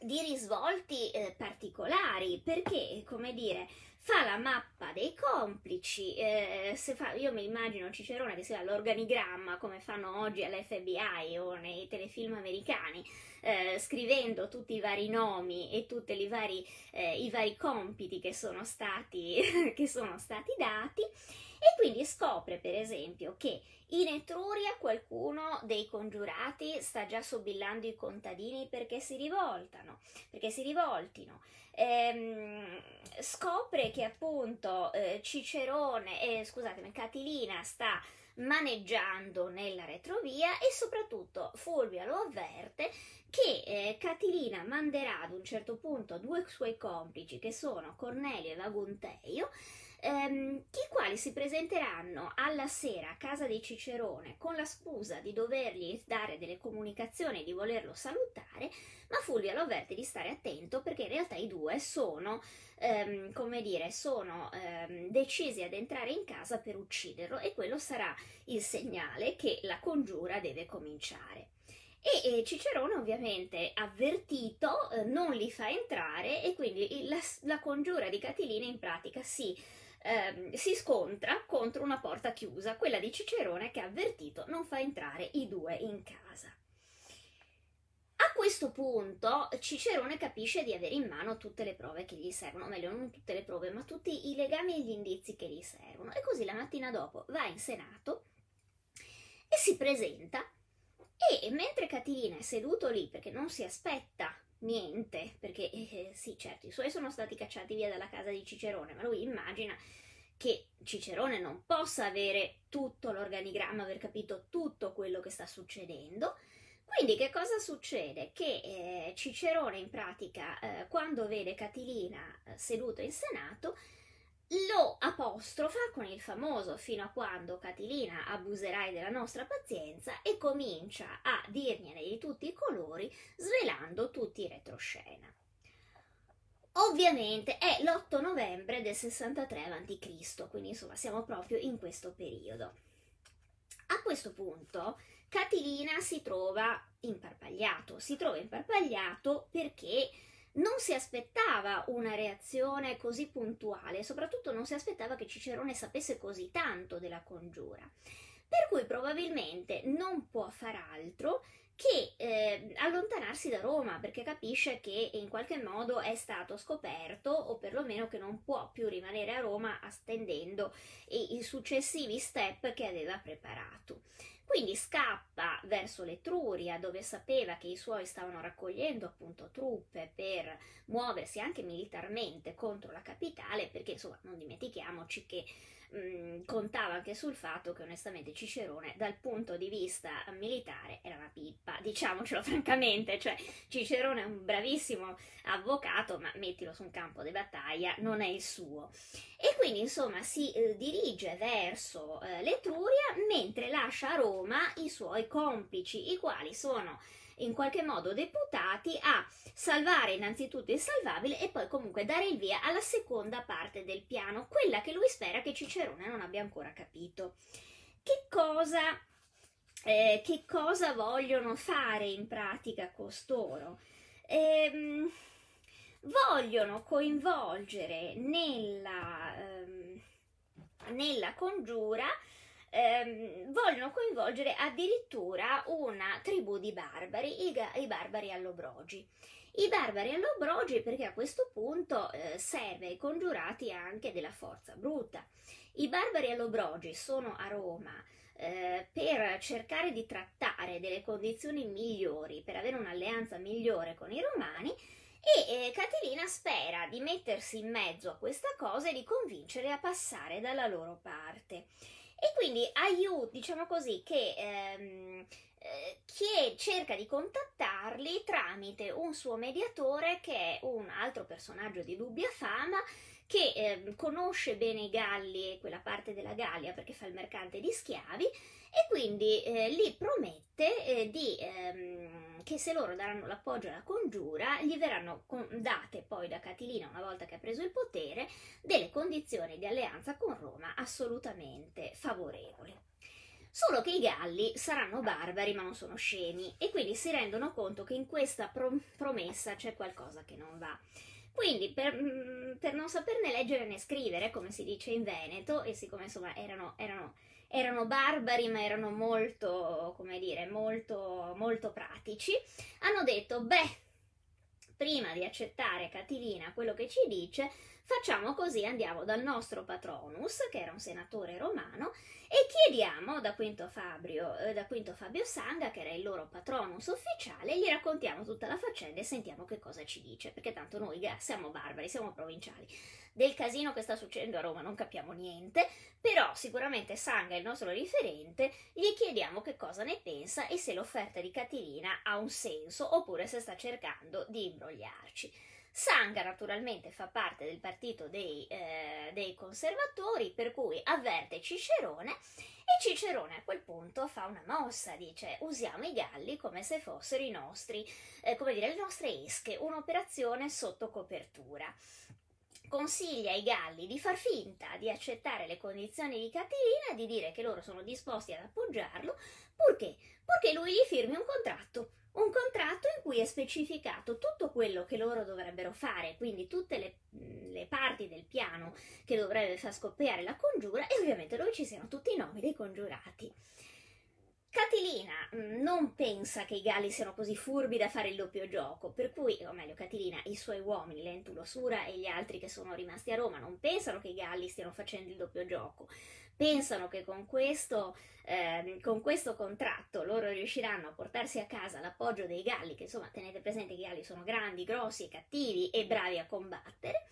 di risvolti eh, particolari perché, come dire, fa la mappa dei complici, eh, fa, io mi immagino Cicerone che sia l'organigramma come fanno oggi all'FBI o nei telefilm americani, eh, scrivendo tutti i vari nomi e tutti i vari, eh, i vari compiti che sono, stati, che sono stati dati e quindi scopre per esempio che in Etruria qualcuno dei congiurati sta già sobillando i contadini perché si rivoltano, perché si rivoltino. Ehm, scopre che appunto eh, Cicerone, eh, scusatemi, Catilina sta maneggiando nella retrovia e soprattutto Fulvia lo avverte che eh, Catilina manderà ad un certo punto due suoi complici che sono Cornelio e Vagunteio ehm, i quali si presenteranno alla sera a casa di Cicerone con la scusa di dovergli dare delle comunicazioni, di volerlo salutare, ma Fulvia lo avverte di stare attento perché in realtà i due sono, ehm, come dire, sono ehm, decisi ad entrare in casa per ucciderlo e quello sarà il segnale che la congiura deve cominciare. E, e Cicerone ovviamente avvertito eh, non li fa entrare e quindi la, la congiura di Catilina in pratica si eh, si scontra contro una porta chiusa, quella di Cicerone che avvertito non fa entrare i due in casa. A questo punto Cicerone capisce di avere in mano tutte le prove che gli servono, meglio non tutte le prove, ma tutti i legami e gli indizi che gli servono. E così la mattina dopo va in Senato e si presenta e mentre Catilina è seduto lì perché non si aspetta niente, perché eh, sì, certo, i suoi sono stati cacciati via dalla casa di Cicerone, ma lui immagina che Cicerone non possa avere tutto l'organigramma, aver capito tutto quello che sta succedendo. Quindi che cosa succede? Che eh, Cicerone in pratica, eh, quando vede Catilina eh, seduto in Senato, lo apostrofa con il famoso fino a quando Catilina abuserai della nostra pazienza e comincia a dirgliene di tutti i colori svelando tutti i retroscena. Ovviamente è l'8 novembre del 63 a.C., quindi insomma siamo proprio in questo periodo. A questo punto Catilina si trova imparpagliato, si trova imparpagliato perché non si aspettava una reazione così puntuale, soprattutto non si aspettava che Cicerone sapesse così tanto della congiura. Per cui probabilmente non può far altro che eh, allontanarsi da Roma perché capisce che in qualche modo è stato scoperto o perlomeno che non può più rimanere a Roma attendendo i, i successivi step che aveva preparato. Quindi scappa verso l'Etruria dove sapeva che i suoi stavano raccogliendo appunto truppe per muoversi anche militarmente contro la capitale perché insomma non dimentichiamoci che mh, mm, contava anche sul fatto che onestamente Cicerone dal punto di vista militare era una pippa, diciamocelo francamente, cioè Cicerone è un bravissimo avvocato, ma mettilo su un campo di battaglia non è il suo. E quindi insomma si eh, dirige verso eh, l'Etruria mentre lascia a Roma i suoi complici, i quali sono in qualche modo deputati a salvare innanzitutto il salvabile e poi comunque dare il via alla seconda parte del piano, quella che lui spera che Cicerone non abbia ancora capito. Che cosa, eh, che cosa vogliono fare in pratica costoro? Ehm, vogliono coinvolgere nella, ehm, nella congiura ehm, vogliono coinvolgere addirittura una tribù di barbari, i, i barbari allobrogi. I barbari allobrogi perché a questo punto eh, serve ai congiurati anche della forza bruta. I barbari allobrogi sono a Roma eh, per cercare di trattare delle condizioni migliori, per avere un'alleanza migliore con i romani e eh, Catilina spera di mettersi in mezzo a questa cosa e di convincere a passare dalla loro parte. E quindi aiuta, diciamo così, che ehm, eh, chi cerca di contattarli tramite un suo mediatore che è un altro personaggio di dubbia fama che eh, conosce bene i Galli e quella parte della Gallia perché fa il mercante di schiavi e quindi eh, gli promette eh, di, ehm, che se loro daranno l'appoggio alla congiura gli verranno date poi da Catilina una volta che ha preso il potere delle condizioni di alleanza con Roma assolutamente favorevoli. Solo che i Galli saranno barbari ma non sono scemi e quindi si rendono conto che in questa prom- promessa c'è qualcosa che non va. Quindi per, per, non saperne leggere né scrivere, come si dice in Veneto, e siccome insomma erano, erano erano barbari ma erano molto, come dire, molto, molto pratici, hanno detto, beh, prima di accettare Catilina quello che ci dice, Facciamo così, andiamo dal nostro patronus, che era un senatore romano, e chiediamo da Quinto Fabio, eh, da Quinto Fabio Sanga, che era il loro patronus ufficiale, gli raccontiamo tutta la faccenda e sentiamo che cosa ci dice, perché tanto noi siamo barbari, siamo provinciali. Del casino che sta succedendo a Roma non capiamo niente, però sicuramente Sanga è il nostro riferente, gli chiediamo che cosa ne pensa e se l'offerta di Catilina ha un senso oppure se sta cercando di imbrogliarci. Sanga naturalmente fa parte del partito dei, eh, dei, conservatori, per cui avverte Cicerone e Cicerone a quel punto fa una mossa, dice usiamo i galli come se fossero i nostri, eh, come dire, le nostre esche, un'operazione sotto copertura. Consiglia ai Galli di far finta di accettare le condizioni di Catilina e di dire che loro sono disposti ad appoggiarlo, purché? Purché lui gli firmi un contratto un cui è specificato tutto quello che loro dovrebbero fare, quindi tutte le, le, parti del piano che dovrebbe far scoppiare la congiura e ovviamente dove ci siano tutti i nomi dei congiurati. Catilina non pensa che i Galli siano così furbi da fare il doppio gioco, per cui, o meglio, Catilina, i suoi uomini, Lentulo Sura e gli altri che sono rimasti a Roma, non pensano che i Galli stiano facendo il doppio gioco pensano che con questo, eh, con questo, contratto loro riusciranno a portarsi a casa l'appoggio dei galli, che insomma tenete presente che i galli sono grandi, grossi cattivi e bravi a combattere.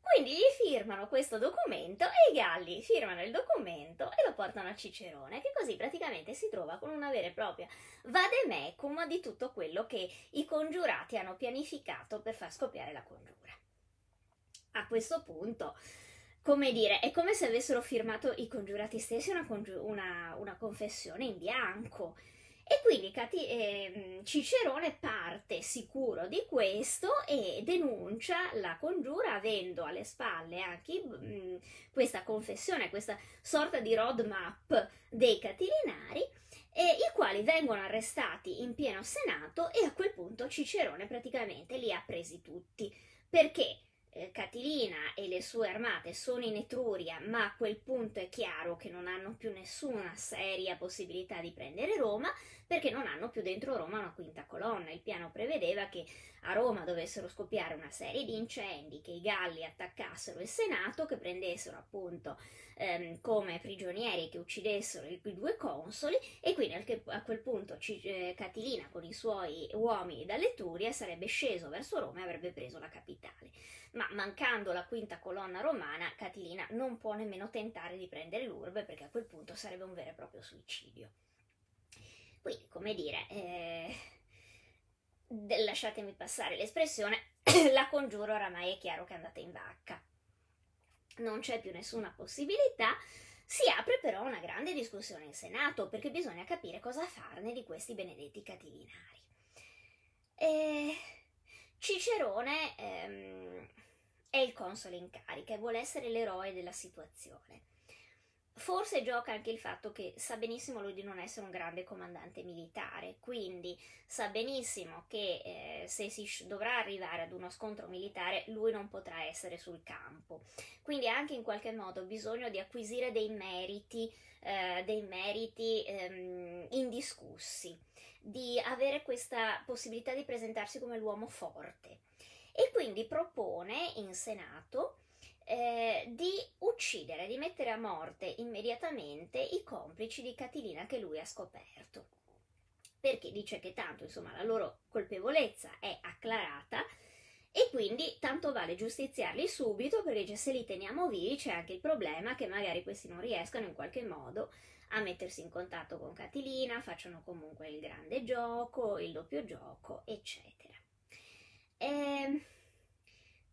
Quindi gli firmano questo documento e i galli firmano il documento e lo portano a Cicerone, che così praticamente si trova con una vera e propria vademecum di tutto quello che i congiurati hanno pianificato per far scoppiare la congiura. A questo punto come dire, è come se avessero firmato i congiurati stessi una, congi- una, una confessione in bianco. E quindi Cati- eh, Cicerone parte sicuro di questo e denuncia la congiura avendo alle spalle anche mh, mm, questa confessione, questa sorta di roadmap dei Catilinari, eh, i quali vengono arrestati in pieno senato e a quel punto Cicerone praticamente li ha presi tutti. Perché? Eh, Catilina e le sue armate sono in Etruria, ma a quel punto è chiaro che non hanno più nessuna seria possibilità di prendere Roma perché non hanno più dentro Roma una quinta colonna. Il piano prevedeva che a Roma dovessero scoppiare una serie di incendi, che i Galli attaccassero il Senato, che prendessero appunto ehm, come prigionieri, che uccidessero i, i due consoli e quindi a quel punto eh, Catilina con i suoi uomini dall'Etruria sarebbe sceso verso Roma e avrebbe preso la capitale ma mancando la quinta colonna romana, Catilina non può nemmeno tentare di prendere l'urbe perché a quel punto sarebbe un vero e proprio suicidio. Quindi, come dire, eh, lasciatemi passare l'espressione, la congiuro oramai è chiaro che è andata in vacca. Non c'è più nessuna possibilità, si apre però una grande discussione in Senato perché bisogna capire cosa farne di questi benedetti catilinari. E Cicerone ehm, è il console in carica e vuole essere l'eroe della situazione. Forse gioca anche il fatto che sa benissimo lui di non essere un grande comandante militare, quindi sa benissimo che eh, se si dovrà arrivare ad uno scontro militare lui non potrà essere sul campo. Quindi ha anche in qualche modo bisogno di acquisire dei meriti, eh, dei meriti ehm, indiscussi, di avere questa possibilità di presentarsi come l'uomo forte e quindi propone in Senato eh, di uccidere, di mettere a morte immediatamente i complici di Catilina che lui ha scoperto. Perché dice che tanto, insomma, la loro colpevolezza è acclarata e quindi tanto vale giustiziarli subito perché se li teniamo vivi c'è anche il problema che magari questi non riescano in qualche modo a mettersi in contatto con Catilina, facciano comunque il grande gioco, il doppio gioco, eccetera. Ehm,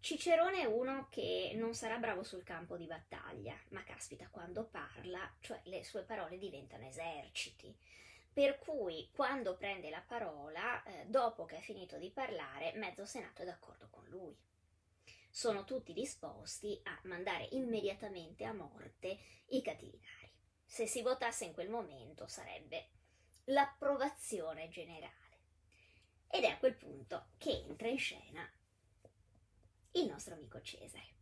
Cicerone è uno che non sarà bravo sul campo di battaglia, ma caspita, quando parla, cioè le sue parole diventano eserciti. Per cui quando prende la parola, eh, dopo che ha finito di parlare, mezzo senato è d'accordo con lui. Sono tutti disposti a mandare immediatamente a morte i catilinari. Se si votasse in quel momento sarebbe l'approvazione generale. Ed è a quel punto che entra in scena il nostro amico Cesare.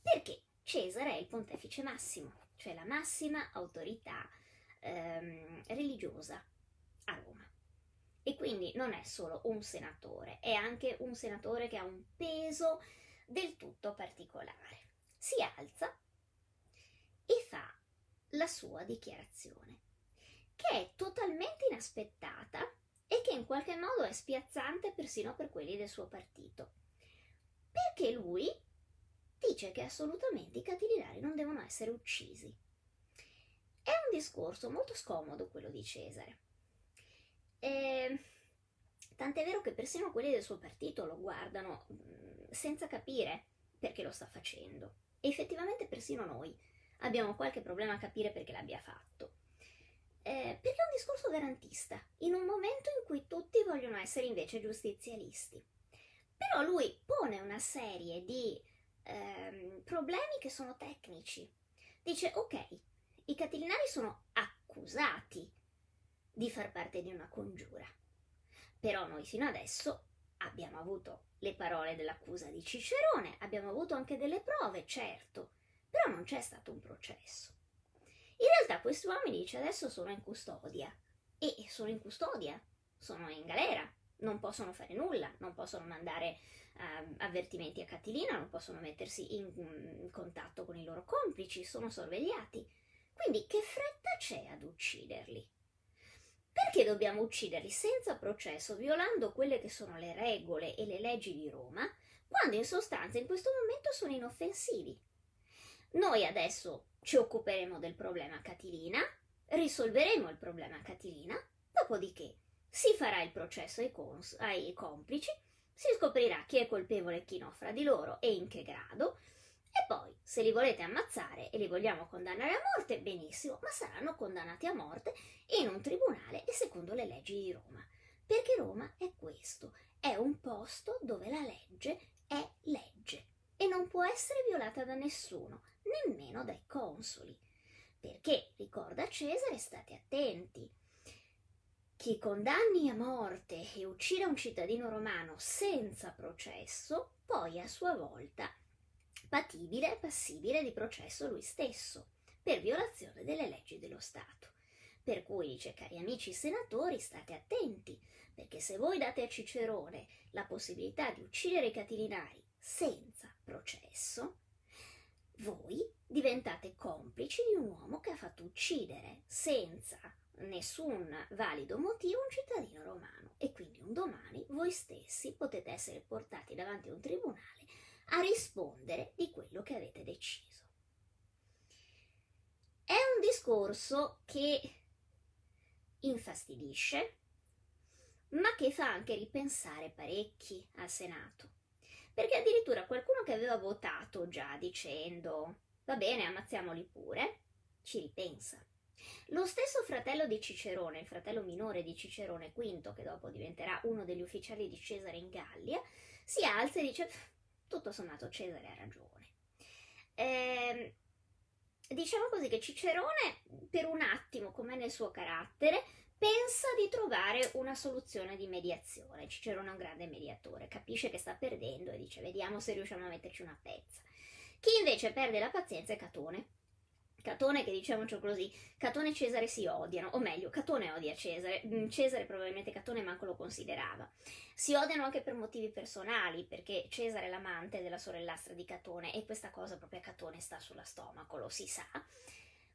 Perché Cesare è il pontefice massimo, cioè la massima autorità ehm, religiosa a Roma. E quindi non è solo un senatore, è anche un senatore che ha un peso del tutto particolare. Si alza e fa la sua dichiarazione, che è totalmente inaspettata e che in qualche modo è spiazzante persino per quelli del suo partito. Perché lui dice che assolutamente i catilinari non devono essere uccisi. È un discorso molto scomodo quello di Cesare. E, tant'è vero che persino quelli del suo partito lo guardano mm, senza capire perché lo sta facendo. E effettivamente persino noi abbiamo qualche problema a capire perché l'abbia fatto. Eh, perché è un discorso garantista, in un momento in cui tutti vogliono essere invece giustizialisti. Però lui pone una serie di ehm, problemi che sono tecnici. Dice, ok, i catilinari sono accusati di far parte di una congiura. Però noi fino adesso abbiamo avuto le parole dell'accusa di Cicerone, abbiamo avuto anche delle prove, certo, però non c'è stato un processo. In realtà questi uomini dice adesso sono in custodia e sono in custodia, sono in galera, non possono fare nulla, non possono mandare uh, avvertimenti a Catilina, non possono mettersi in, in contatto con i loro complici, sono sorvegliati. Quindi che fretta c'è ad ucciderli? Perché dobbiamo ucciderli senza processo, violando quelle che sono le regole e le leggi di Roma, quando in sostanza in questo momento sono inoffensivi? Noi adesso ci occuperemo del problema Catilina, risolveremo il problema Catilina, dopodiché si farà il processo ai, cons- ai complici, si scoprirà chi è colpevole e chi no fra di loro e in che grado, e poi, se li volete ammazzare e li vogliamo condannare a morte, benissimo, ma saranno condannati a morte in un tribunale e secondo le leggi di Roma. Perché Roma è questo, è un posto dove la legge è legge e non può essere violata da nessuno, nemmeno dai consoli. Perché, ricorda Cesare, state attenti. Chi condanni a morte e uccide un cittadino romano senza processo, poi a sua volta patibile e passibile di processo lui stesso, per violazione delle leggi dello Stato. Per cui dice, cari amici senatori, state attenti, perché se voi date a Cicerone la possibilità di uccidere i catilinari senza processo, voi diventate complici di un uomo che ha fatto uccidere senza nessun valido motivo un cittadino romano e quindi un domani voi stessi potete essere portati davanti a un tribunale a rispondere di quello che avete deciso. È un discorso che infastidisce, ma che fa anche ripensare parecchi al Senato perché addirittura qualcuno che aveva votato già dicendo va bene, ammazziamoli pure, ci ripensa. Lo stesso fratello di Cicerone, il fratello minore di Cicerone, Quinto, che dopo diventerà uno degli ufficiali di Cesare in Gallia, si alza e dice tutto sommato Cesare ha ragione. Eh, diciamo così che Cicerone per un attimo, come nel suo carattere, pensa di trovare una soluzione di mediazione. Cicerone è un grande mediatore, capisce che sta perdendo e dice vediamo se riusciamo a metterci una pezza. Chi invece perde la pazienza è Catone. Catone che diciamoci così, Catone e Cesare si odiano, o meglio, Catone odia Cesare, mm, Cesare probabilmente Catone manco lo considerava. Si odiano anche per motivi personali, perché Cesare è l'amante della sorellastra di Catone e questa cosa proprio a Catone sta sulla stomaco, lo si sa.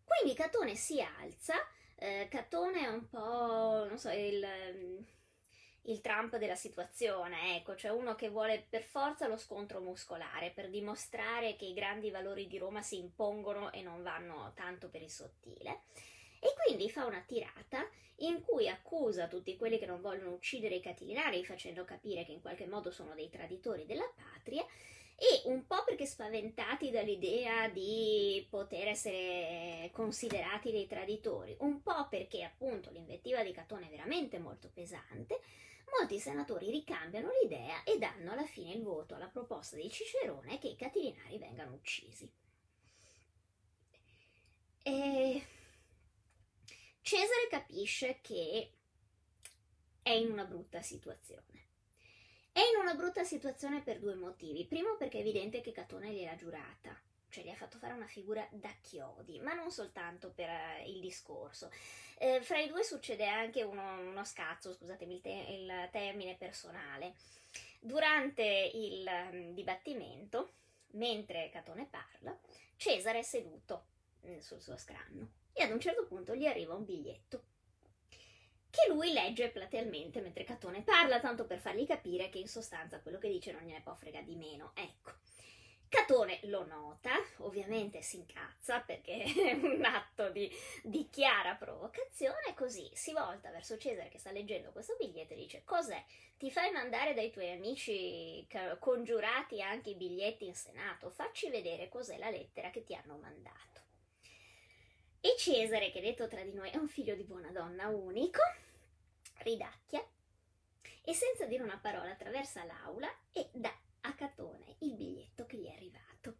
Quindi Catone si alza eh, Catone è un po', non so, il, il Trump della situazione, ecco, cioè uno che vuole per forza lo scontro muscolare per dimostrare che i grandi valori di Roma si impongono e non vanno tanto per il sottile. E quindi fa una tirata in cui accusa tutti quelli che non vogliono uccidere i catilinari, facendo capire che in qualche modo sono dei traditori della patria, e un po' perché spaventati dall'idea di poter essere considerati dei traditori, un po' perché appunto l'invettiva di Catone è veramente molto pesante, molti senatori ricambiano l'idea e danno alla fine il voto alla proposta di Cicerone che i catilinari vengano uccisi. E Cesare capisce che è in una brutta situazione. È in una brutta situazione per due motivi. Primo perché è evidente che Catone gliel'ha giurata, cioè gli ha fatto fare una figura da chiodi, ma non soltanto per uh, il discorso. Eh, fra i due succede anche uno, uno scazzo, scusatemi il, te- il termine personale. Durante il um, dibattimento, mentre Catone parla, Cesare è seduto mm, sul suo scranno e ad un certo punto gli arriva un biglietto che lui legge platealmente mentre Catone parla, tanto per fargli capire che in sostanza quello che dice non gliene può frega di meno. Ecco. Catone lo nota, ovviamente si incazza perché è un atto di, di, chiara provocazione, così si volta verso Cesare che sta leggendo questo biglietto e dice cos'è? Ti fai mandare dai tuoi amici congiurati anche i biglietti in Senato? Facci vedere cos'è la lettera che ti hanno mandato. E Cesare, che detto tra di noi è un figlio di buona donna unico, ridacchia e senza dire una parola attraversa l'aula e dà a Catone il biglietto che gli è arrivato.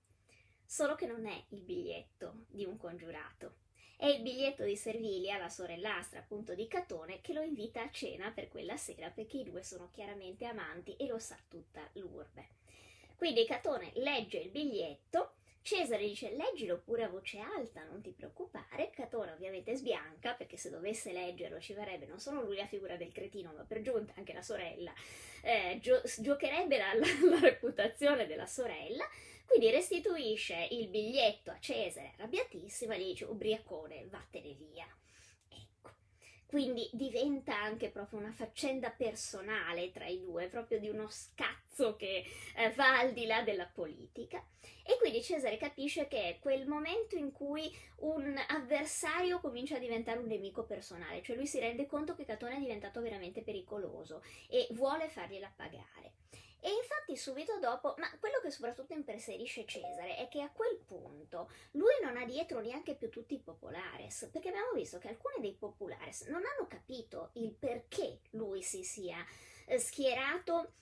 Solo che non è il biglietto di un congiurato, è il biglietto di Servilia, la sorellastra appunto di Catone, che lo invita a cena per quella sera perché i due sono chiaramente amanti e lo sa tutta l'urbe. Quindi Catone legge il biglietto Cesare dice leggilo pure a voce alta, non ti preoccupare. Catone ovviamente sbianca perché se dovesse leggerlo ci farebbe non solo lui la figura del cretino, ma per giunta anche la sorella. Eh, gio- giocherebbe la, la, la reputazione della sorella. Quindi restituisce il biglietto a Cesare, arrabbiatissima, gli dice ubriacone, vattene via. Quindi diventa anche proprio una faccenda personale tra i due, proprio di uno scazzo che eh, va al di là della politica. E quindi Cesare capisce che è quel momento in cui un avversario comincia a diventare un nemico personale, cioè lui si rende conto che Catone è diventato veramente pericoloso e vuole fargliela pagare. E infatti subito dopo, ma quello che soprattutto imperserisce Cesare è che a quel punto lui non ha dietro neanche più tutti i populares, perché abbiamo visto che alcuni dei populares non hanno capito il perché lui si sia eh, schierato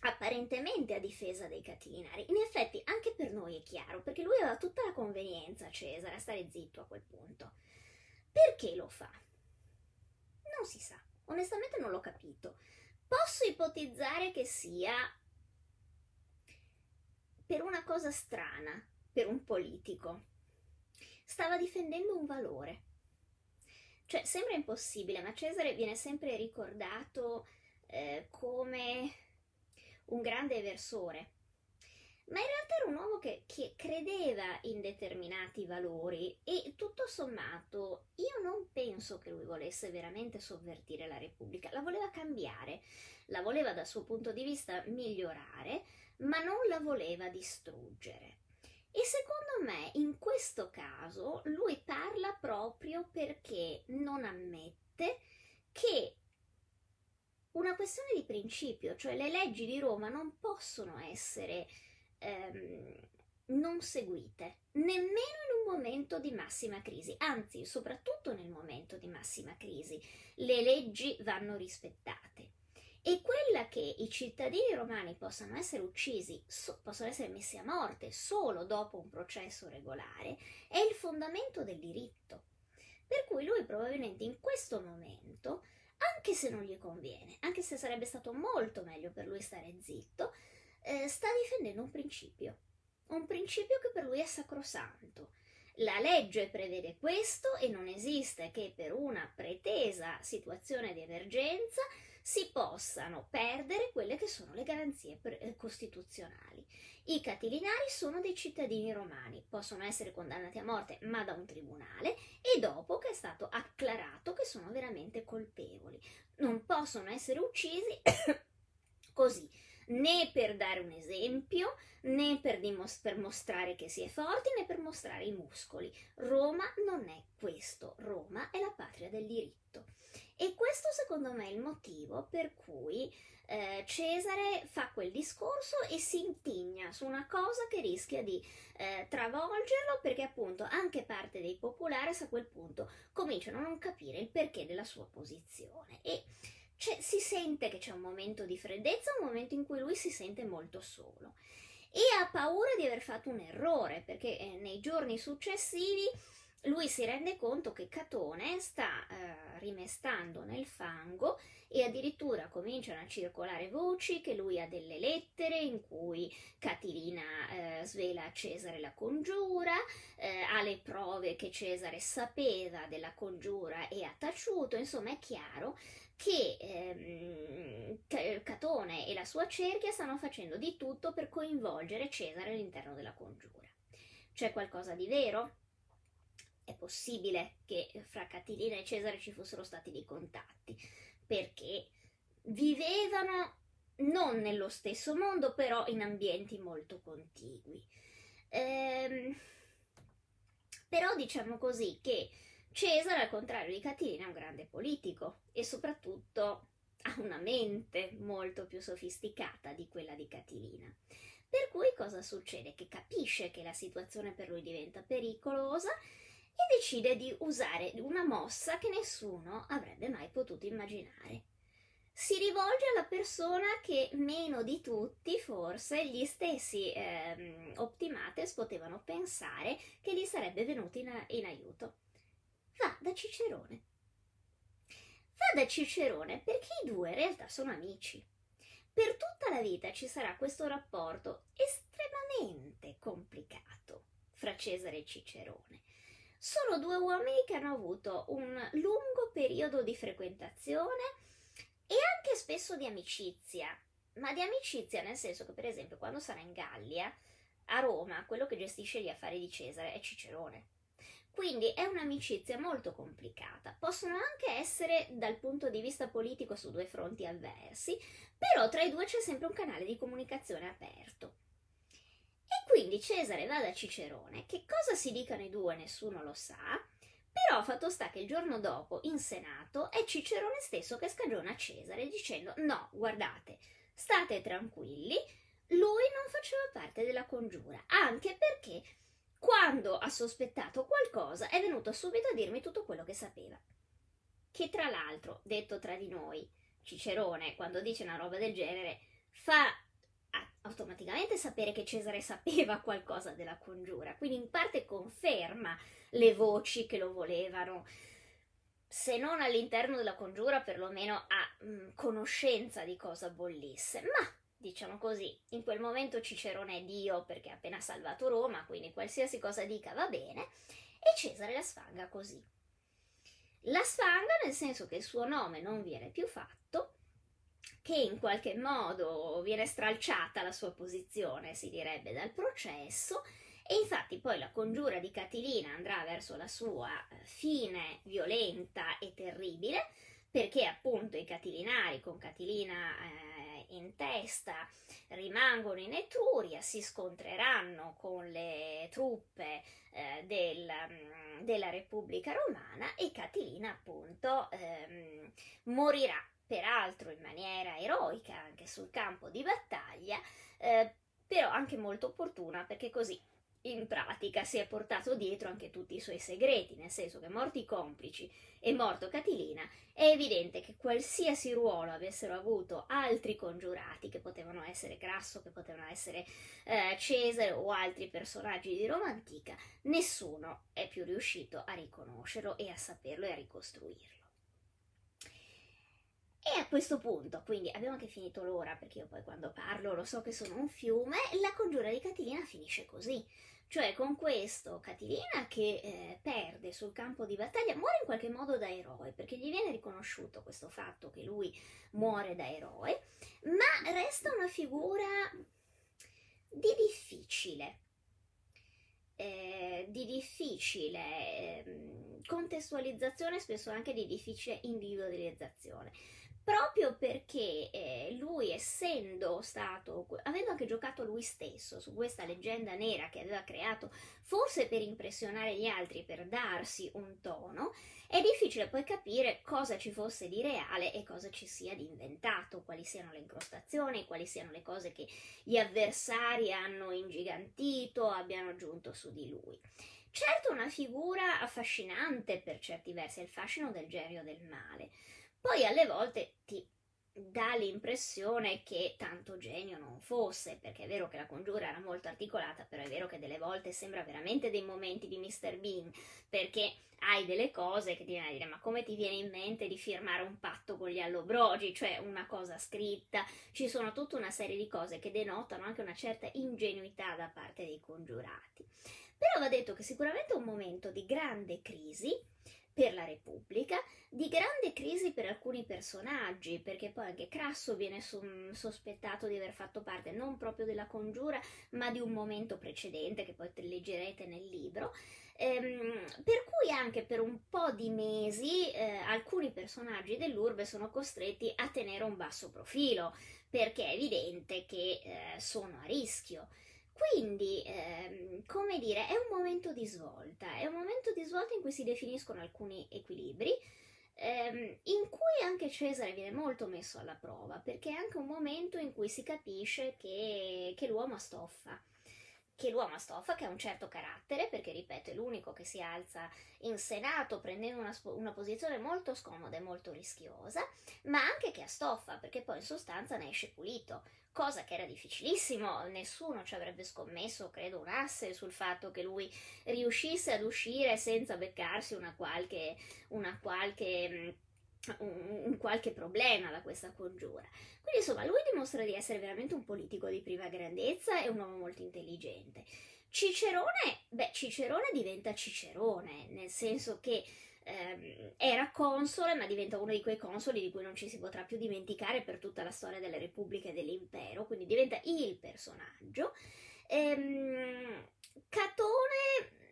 apparentemente a difesa dei catilinari. In effetti anche per noi è chiaro, perché lui aveva tutta la convenienza, Cesare, a stare zitto a quel punto. Perché lo fa? Non si sa, onestamente non l'ho capito. Posso ipotizzare che sia per una cosa strana, per un politico. Stava difendendo un valore. Cioè, sembra impossibile, ma Cesare viene sempre ricordato eh, come un grande eversore ma in realtà era un uomo che, che, credeva in determinati valori e tutto sommato io non penso che lui volesse veramente sovvertire la Repubblica, la voleva cambiare, la voleva dal suo punto di vista migliorare, ma non la voleva distruggere. E secondo me in questo caso lui parla proprio perché non ammette che una questione di principio, cioè le leggi di Roma non possono essere ehm, non seguite, nemmeno in un momento di massima crisi, anzi soprattutto nel momento di massima crisi, le leggi vanno rispettate. E quella che i cittadini romani possano essere uccisi, so, possono essere messi a morte solo dopo un processo regolare, è il fondamento del diritto. Per cui lui probabilmente in questo momento, anche se non gli conviene, anche se sarebbe stato molto meglio per lui stare zitto, eh, sta difendendo un principio, un principio che per lui è sacrosanto. La legge prevede questo e non esiste che per una pretesa situazione di emergenza si possano perdere quelle che sono le garanzie eh, costituzionali. I catilinari sono dei cittadini romani, possono essere condannati a morte ma da un tribunale e dopo che è stato acclarato che sono veramente colpevoli. Non possono essere uccisi così né per dare un esempio, né per, dimos- per, mostrare che si è forti, né per mostrare i muscoli. Roma non è questo, Roma è la patria del diritto. E questo secondo me è il motivo per cui eh, Cesare fa quel discorso e si intigna su una cosa che rischia di eh, travolgerlo perché appunto anche parte dei popolari a quel punto cominciano a non capire il perché della sua posizione. E cioè, si sente che c'è un momento di freddezza, un momento in cui lui si sente molto solo. E ha paura di aver fatto un errore perché eh, nei giorni successivi lui si rende conto che Catone sta eh, rimestando nel fango e addirittura cominciano a circolare voci che lui ha delle lettere in cui Catilina eh, svela a Cesare la congiura, eh, ha le prove che Cesare sapeva della congiura e ha taciuto, insomma è chiaro che ehm, Catone e la sua cerchia stanno facendo di tutto per coinvolgere Cesare all'interno della congiura. C'è qualcosa di vero? È possibile che fra Catilina e Cesare ci fossero stati dei contatti, perché vivevano non nello stesso mondo, però in ambienti molto contigui. Ehm, però diciamo così che Cesare, al contrario di Catilina, è un grande politico e soprattutto ha una mente molto più sofisticata di quella di Catilina. Per cui cosa succede? Che capisce che la situazione per lui diventa pericolosa e decide di usare una mossa che nessuno avrebbe mai potuto immaginare. Si rivolge alla persona che meno di tutti, forse, gli stessi ehm, Optimates potevano pensare che gli sarebbe venuto in, in aiuto. Va da Cicerone. Va da Cicerone perché i due in realtà sono amici. Per tutta la vita ci sarà questo rapporto estremamente complicato fra Cesare e Cicerone. Sono due uomini che hanno avuto un lungo periodo di frequentazione e anche spesso di amicizia, ma di amicizia nel senso che per esempio quando sarà in Gallia, a Roma, quello che gestisce gli affari di Cesare è Cicerone. Quindi è un'amicizia molto complicata. Possono anche essere dal punto di vista politico su due fronti avversi, però tra i due c'è sempre un canale di comunicazione aperto. E quindi Cesare va da Cicerone, che cosa si dicano i due nessuno lo sa, però fatto sta che il giorno dopo in Senato è Cicerone stesso che scagiona Cesare dicendo no, guardate, state tranquilli, lui non faceva parte della congiura, anche perché quando ha sospettato qualcosa è venuto subito a dirmi tutto quello che sapeva. Che tra l'altro, detto tra di noi, Cicerone, quando dice una roba del genere, fa automaticamente sapere che Cesare sapeva qualcosa della congiura, quindi in parte conferma le voci che lo volevano, se non all'interno della congiura, perlomeno a mh, mm, conoscenza di cosa bollisse. Ma diciamo così, in quel momento Cicerone è Dio perché ha appena salvato Roma, quindi qualsiasi cosa dica va bene, e Cesare la sfanga così. La sfanga nel senso che il suo nome non viene più fatto, che in qualche modo viene stralciata la sua posizione, si direbbe, dal processo, e infatti poi la congiura di Catilina andrà verso la sua eh, fine violenta e terribile, perché appunto i catilinari con Catilina eh, in testa rimangono in Etruria, si scontreranno con le truppe eh, del, mm, della Repubblica Romana e Catilina appunto ehm, morirà peraltro in maniera eroica anche sul campo di battaglia, eh, però anche molto opportuna perché così in pratica si è portato dietro anche tutti i suoi segreti, nel senso che morti i complici e morto Catilina, è evidente che qualsiasi ruolo avessero avuto altri congiurati, che potevano essere Grasso, che potevano essere eh, Cesare o altri personaggi di Roma antica, nessuno è più riuscito a riconoscerlo e a saperlo e a ricostruirlo. E a questo punto, quindi abbiamo anche finito l'ora, perché io poi quando parlo lo so che sono un fiume, la congiura di Catilina finisce così. Cioè con questo Catilina che eh, perde sul campo di battaglia muore in qualche modo da eroe, perché gli viene riconosciuto questo fatto che lui muore da eroe, ma resta una figura di difficile, eh, di difficile eh, contestualizzazione, spesso anche di difficile individualizzazione proprio perché eh, lui essendo stato, aveva anche giocato lui stesso su questa leggenda nera che aveva creato forse per impressionare gli altri, per darsi un tono, è difficile poi capire cosa ci fosse di reale e cosa ci sia di inventato, quali siano le incrostazioni, quali siano le cose che gli avversari hanno ingigantito, abbiano aggiunto su di lui. Certo una figura affascinante per certi versi, è il fascino del genio del male, poi alle volte ti dà l'impressione che tanto genio non fosse, perché è vero che la congiura era molto articolata, però è vero che delle volte sembra veramente dei momenti di Mr. Bean, perché hai delle cose che ti viene a dire ma come ti viene in mente di firmare un patto con gli allobrogi, cioè una cosa scritta, ci sono tutta una serie di cose che denotano anche una certa ingenuità da parte dei congiurati. Però va detto che sicuramente è un momento di grande crisi, per la Repubblica, di grande crisi per alcuni personaggi, perché poi anche Crasso viene sospettato di aver fatto parte non proprio della congiura, ma di un momento precedente che poi leggerete nel libro. Ehm, per cui anche per un po' di mesi eh, alcuni personaggi dell'urbe sono costretti a tenere un basso profilo, perché è evidente che eh, sono a rischio. Quindi, ehm, come dire, è un momento di svolta, è un momento di svolta in cui si definiscono alcuni equilibri, ehm, in cui anche Cesare viene molto messo alla prova, perché è anche un momento in cui si capisce che, che l'uomo ha stoffa che l'uomo ha stoffa, che ha un certo carattere, perché ripeto, è l'unico che si alza in Senato prendendo una, una, posizione molto scomoda e molto rischiosa, ma anche che ha stoffa, perché poi in sostanza ne esce pulito cosa che era difficilissimo, nessuno ci avrebbe scommesso, credo, un asse sul fatto che lui riuscisse ad uscire senza beccarsi una qualche, una qualche un, qualche problema da questa congiura. Quindi insomma lui dimostra di essere veramente un politico di prima grandezza e un uomo molto intelligente. Cicerone, beh, Cicerone diventa Cicerone, nel senso che ehm, era console, ma diventa uno di quei consoli di cui non ci si potrà più dimenticare per tutta la storia delle repubbliche e dell'impero, quindi diventa il personaggio. Ehm, Catone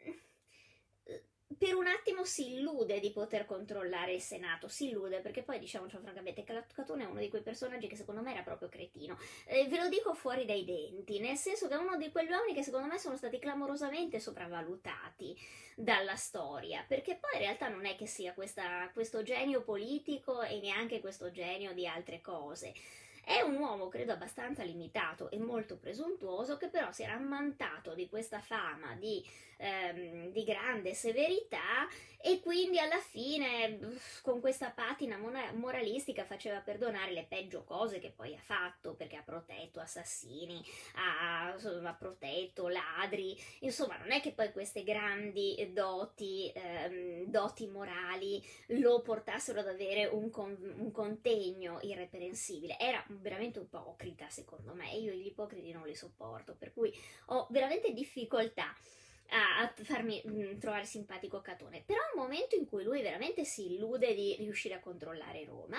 per un attimo si illude di poter controllare il Senato, si illude perché poi diciamoci francamente Catone è uno di quei personaggi che secondo me era proprio cretino, eh, ve lo dico fuori dai denti, nel senso che è uno di quegli uomini che secondo me sono stati clamorosamente sopravvalutati dalla storia, perché poi in realtà non è che sia questa, questo genio politico e neanche questo genio di altre cose. È un uomo, credo, abbastanza limitato e molto presuntuoso, che però si era ammantato di questa fama di, ehm, di grande severità e quindi alla fine, con questa patina moralistica, faceva perdonare le peggio cose che poi ha fatto, perché ha protetto assassini, ha, ha protetto ladri, insomma, non è che poi queste grandi doti, ehm, doti morali lo portassero ad avere un, con, un contegno irreprensibile. Era veramente ipocrita, secondo me. Io gli ipocriti non li sopporto, per cui ho veramente difficoltà a, farmi mm, trovare simpatico Catone. Però è un momento in cui lui veramente si illude di riuscire a controllare Roma.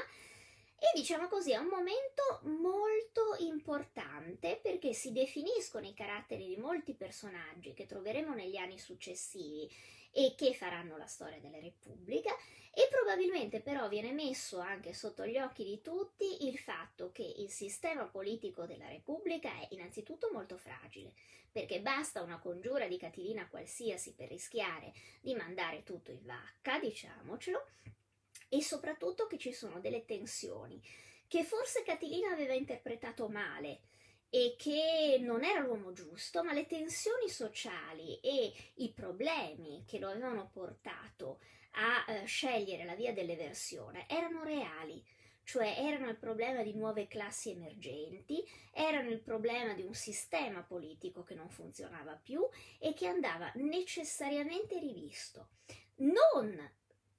E diciamo così, è un momento molto importante perché si definiscono i caratteri di molti personaggi che troveremo negli anni successivi e che faranno la storia della Repubblica e probabilmente però viene messo anche sotto gli occhi di tutti il fatto che il sistema politico della Repubblica è innanzitutto molto fragile, perché basta una congiura di Catilina qualsiasi per rischiare di mandare tutto in vacca, diciamocelo, e soprattutto che ci sono delle tensioni che forse Catilina aveva interpretato male, e che non era l'uomo giusto, ma le tensioni sociali e i problemi che lo avevano portato a eh, scegliere la via dell'eversione erano reali, cioè erano il problema di nuove classi emergenti, erano il problema di un sistema politico che non funzionava più e che andava necessariamente rivisto. Non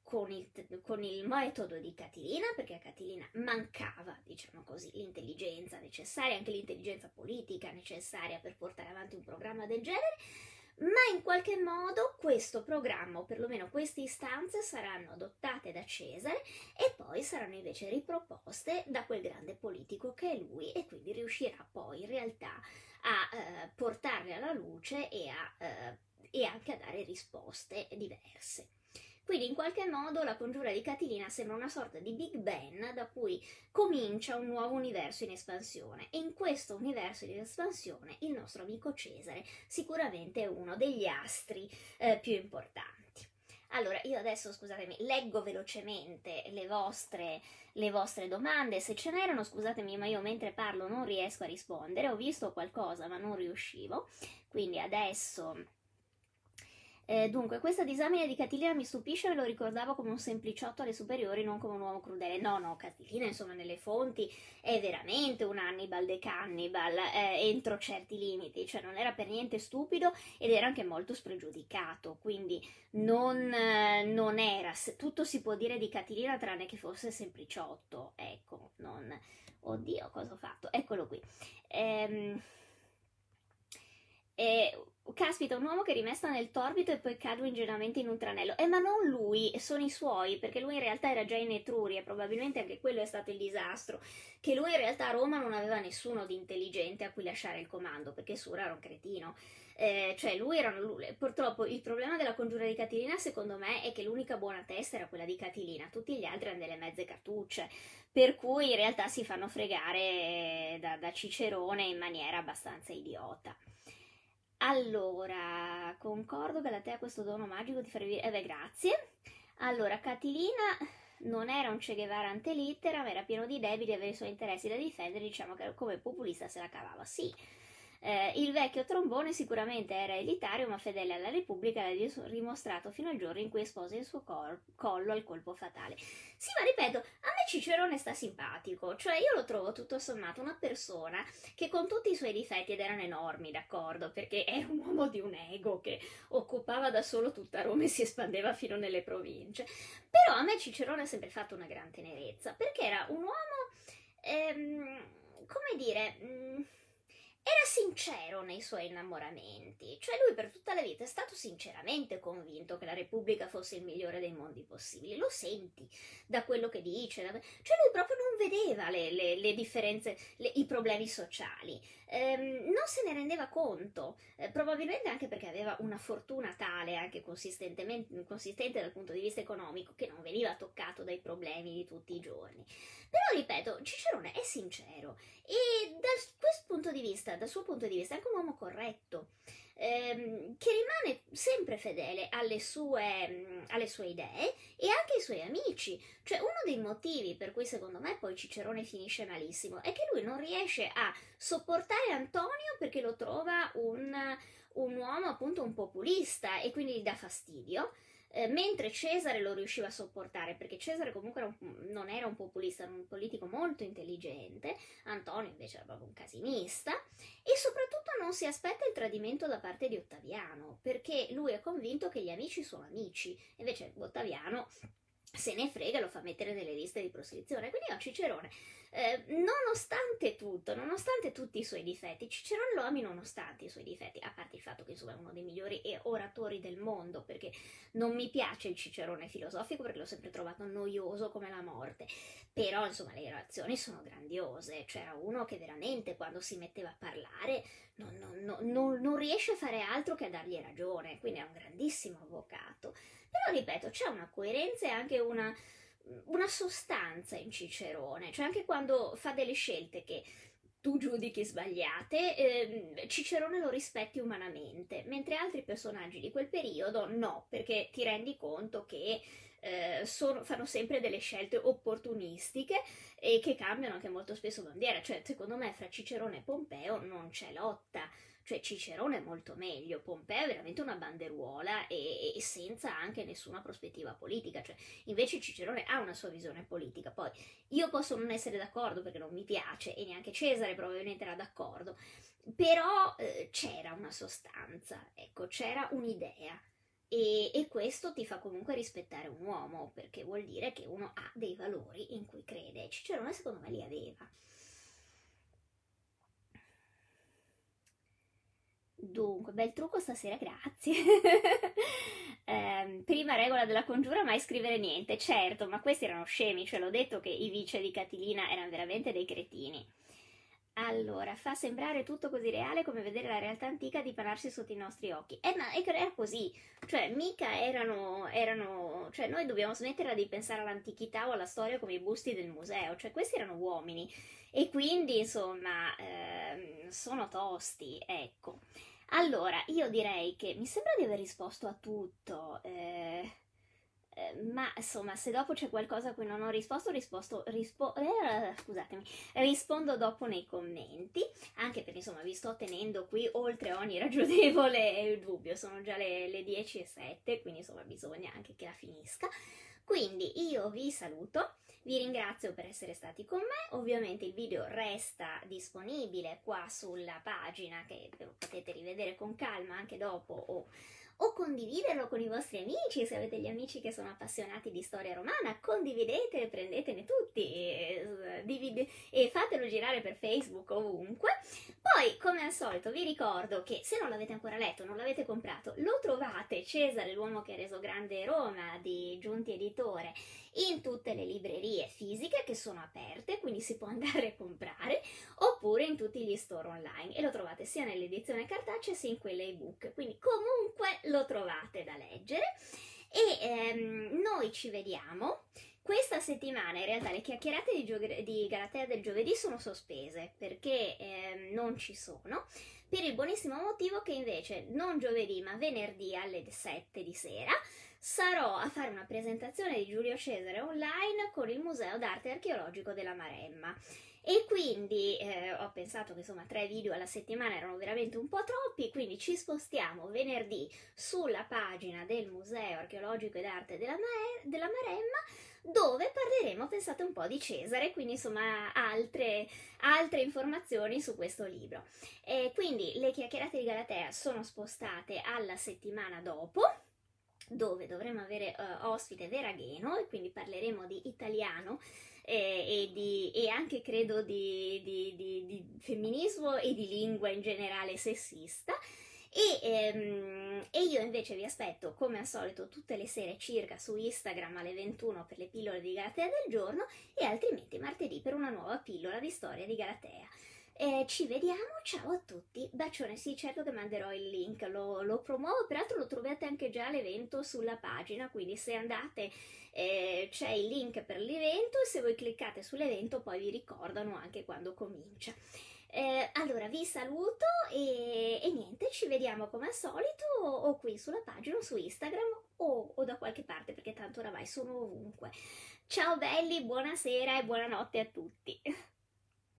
con il, con il, metodo di Catilina, perché a Catilina mancava, diciamo così, l'intelligenza necessaria, anche l'intelligenza politica necessaria per portare avanti un programma del genere, ma in qualche modo questo programma, o perlomeno queste istanze, saranno adottate da Cesare e poi saranno invece riproposte da quel grande politico che è lui e quindi riuscirà poi in realtà a eh, portarle alla luce e, a, eh, e anche a dare risposte diverse. Quindi in qualche modo la congiura di Catilina sembra una sorta di Big Bang da cui comincia un nuovo universo in espansione. E in questo universo in espansione il nostro amico Cesare sicuramente è uno degli astri eh, più importanti. Allora, io adesso, scusatemi, leggo velocemente le vostre, le vostre, domande, se ce n'erano, scusatemi, ma io mentre parlo non riesco a rispondere, ho visto qualcosa ma non riuscivo, quindi adesso eh, dunque, questa disamina di Catilina mi stupisce, me lo ricordavo come un sempliciotto alle superiori, non come un uomo crudele. No, no, Catilina, insomma, nelle fonti è veramente un Hannibal de Cannibal, eh, entro certi limiti, cioè non era per niente stupido ed era anche molto spregiudicato, quindi non, eh, non era, tutto si può dire di Catilina tranne che fosse sempliciotto, ecco, non... Oddio, cosa ho fatto? Eccolo qui. Ehm... E, caspita, un uomo che rimesta nel torbido e poi cade ingenuamente in un tranello. Eh, ma non lui, sono i suoi, perché lui in realtà era già in Etruria, probabilmente anche quello è stato il disastro, che lui in realtà a Roma non aveva nessuno di intelligente a cui lasciare il comando, perché Sura era un cretino. Eh, cioè lui era lui, purtroppo il problema della congiura di Catilina secondo me è che l'unica buona testa era quella di Catilina tutti gli altri erano delle mezze cartucce per cui in realtà si fanno fregare da, da Cicerone in maniera abbastanza idiota allora, concordo che la te ha questo dono magico di farvi... Eh beh, grazie. Allora, Catilina non era un Che Guevara antelittera, ma era pieno di debiti aveva i suoi interessi da difendere, diciamo che come populista se la cavava, sì. Eh, il vecchio trombone sicuramente era elitario, ma fedele alla Repubblica l'ha dimostrato fino al giorno in cui espose il suo cor- collo al colpo fatale. Sì, ma ripeto, a me Cicerone sta simpatico, cioè io lo trovo tutto sommato una persona che con tutti i suoi difetti, ed erano enormi, d'accordo, perché era un uomo di un ego che occupava da solo tutta Roma e si espandeva fino nelle province. Però a me Cicerone ha sempre fatto una gran tenerezza, perché era un uomo, ehm, come dire... Mh, mm, era sincero nei suoi innamoramenti, cioè lui per tutta la vita è stato sinceramente convinto che la Repubblica fosse il migliore dei mondi possibili, lo senti da quello che dice, da... cioè lui proprio non vedeva le, le, le differenze, le, i problemi sociali, ehm, non se ne rendeva conto, eh, probabilmente anche perché aveva una fortuna tale, anche consistente dal punto di vista economico, che non veniva toccato dai problemi di tutti i giorni. Però ripeto, Cicerone è sincero e da questo punto di vista, dal suo punto di vista, è anche un uomo corretto. Ehm, che rimane sempre fedele alle sue, alle sue, idee e anche ai suoi amici. Cioè, uno dei motivi per cui secondo me poi Cicerone finisce malissimo è che lui non riesce a sopportare Antonio perché lo trova un, un uomo appunto un populista e quindi gli dà fastidio. Eh, mentre Cesare lo riusciva a sopportare, perché Cesare comunque era un, non era un populista, era un politico molto intelligente, Antonio invece era proprio un casinista, e soprattutto non si aspetta il tradimento da parte di Ottaviano, perché lui è convinto che gli amici sono amici, invece Ottaviano se ne frega, lo fa mettere nelle liste di proscrizione. Quindi no, Cicerone, eh, nonostante tutto, nonostante tutti i suoi difetti, Cicerone lo ami nonostante i suoi difetti, a parte il fatto che insomma è uno dei migliori oratori del mondo, perché non mi piace il Cicerone filosofico perché l'ho sempre trovato noioso come la morte, però insomma le orazioni sono grandiose, c'era uno che veramente quando si metteva a parlare non, non, non, non riesce a fare altro che a dargli ragione, quindi è un grandissimo avvocato. Però ripeto, c'è una coerenza e anche una, una sostanza in Cicerone, cioè anche quando fa delle scelte che tu giudichi sbagliate, eh, Cicerone lo rispetti umanamente, mentre altri personaggi di quel periodo no, perché ti rendi conto che eh, sono, fanno sempre delle scelte opportunistiche e che cambiano anche molto spesso bandiera, cioè secondo me fra Cicerone e Pompeo non c'è lotta, cioè Cicerone è molto meglio, Pompeo è veramente una banderuola e, e, senza anche nessuna prospettiva politica, cioè invece Cicerone ha una sua visione politica, poi io posso non essere d'accordo perché non mi piace e neanche Cesare probabilmente era d'accordo, però eh, c'era una sostanza, ecco, c'era un'idea. E, e, questo ti fa comunque rispettare un uomo, perché vuol dire che uno ha dei valori in cui crede. Cicerone secondo me li aveva. Dunque, bel trucco stasera, grazie. eh, prima regola della congiura, mai scrivere niente. Certo, ma questi erano scemi, cioè l'ho detto che i vice di Catilina erano veramente dei cretini. Allora, fa sembrare tutto così reale come vedere la realtà antica dipanarsi sotto i nostri occhi. Eh, ma era così, cioè, mica erano, erano, cioè, noi dobbiamo smetterla di pensare all'antichità o alla storia come i busti del museo, cioè, questi erano uomini e quindi, insomma, ehm, sono tosti, ecco. Allora, io direi che mi sembra di aver risposto a tutto. Eh, eh, ma insomma, se dopo c'è qualcosa a cui non ho risposto, risposto rispo, eh, scusatemi, rispondo dopo nei commenti, anche perché insomma vi sto tenendo qui oltre ogni ragionevole dubbio, sono già le, le 10 e 7, quindi insomma bisogna anche che la finisca. Quindi io vi saluto, vi ringrazio per essere stati con me, ovviamente il video resta disponibile qua sulla pagina che potete rivedere con calma anche dopo o o condividerlo con i vostri amici, se avete gli amici che sono appassionati di storia romana, condividete, prendetene tutti e, e fatelo girare per Facebook ovunque. Poi, come al solito, vi ricordo che se non l'avete ancora letto, non l'avete comprato, lo trovate Cesare, l'uomo che ha reso grande Roma di Giunti Editore in tutte le librerie fisiche che sono aperte, quindi si può andare a comprare, oppure in tutti gli store online e lo trovate sia nell'edizione cartacea sia in quella ebook, quindi comunque lo trovate da leggere e ehm, noi ci vediamo. Questa settimana in realtà le chiacchierate di, gio- di Galatea del giovedì sono sospese perché ehm, non ci sono, per il buonissimo motivo che invece non giovedì ma venerdì alle 7 di sera sarò a fare una presentazione di Giulio Cesare online con il Museo d'Arte Archeologico della Maremma. E quindi eh, ho pensato che insomma tre video alla settimana erano veramente un po' troppi, quindi ci spostiamo venerdì sulla pagina del Museo Archeologico ed Arte della, Ma- della Maremma dove parleremo, pensate un po', di Cesare, quindi insomma altre, altre informazioni su questo libro. E quindi le chiacchierate di Galatea sono spostate alla settimana dopo, dove dovremo avere uh, ospite Veragheno e quindi parleremo di italiano eh, e, di, e, anche credo di, di, di, femminismo e di lingua in generale sessista. E, ehm, e, io invece vi aspetto come al solito tutte le sere circa su Instagram alle 21 per le pillole di Galatea del giorno e altrimenti martedì per una nuova pillola di storia di Galatea. Eh, ci vediamo, ciao a tutti. Bacione, sì, certo che manderò il link, lo, lo, promuovo, peraltro lo trovate anche già l'evento sulla pagina, quindi se andate eh, c'è il link per l'evento e se voi cliccate sull'evento poi vi ricordano anche quando comincia. Eh, allora vi saluto e, e, niente, ci vediamo come al solito o, o qui sulla pagina o su Instagram o, o da qualche parte perché tanto oramai sono ovunque. Ciao belli, buonasera e buonanotte a tutti.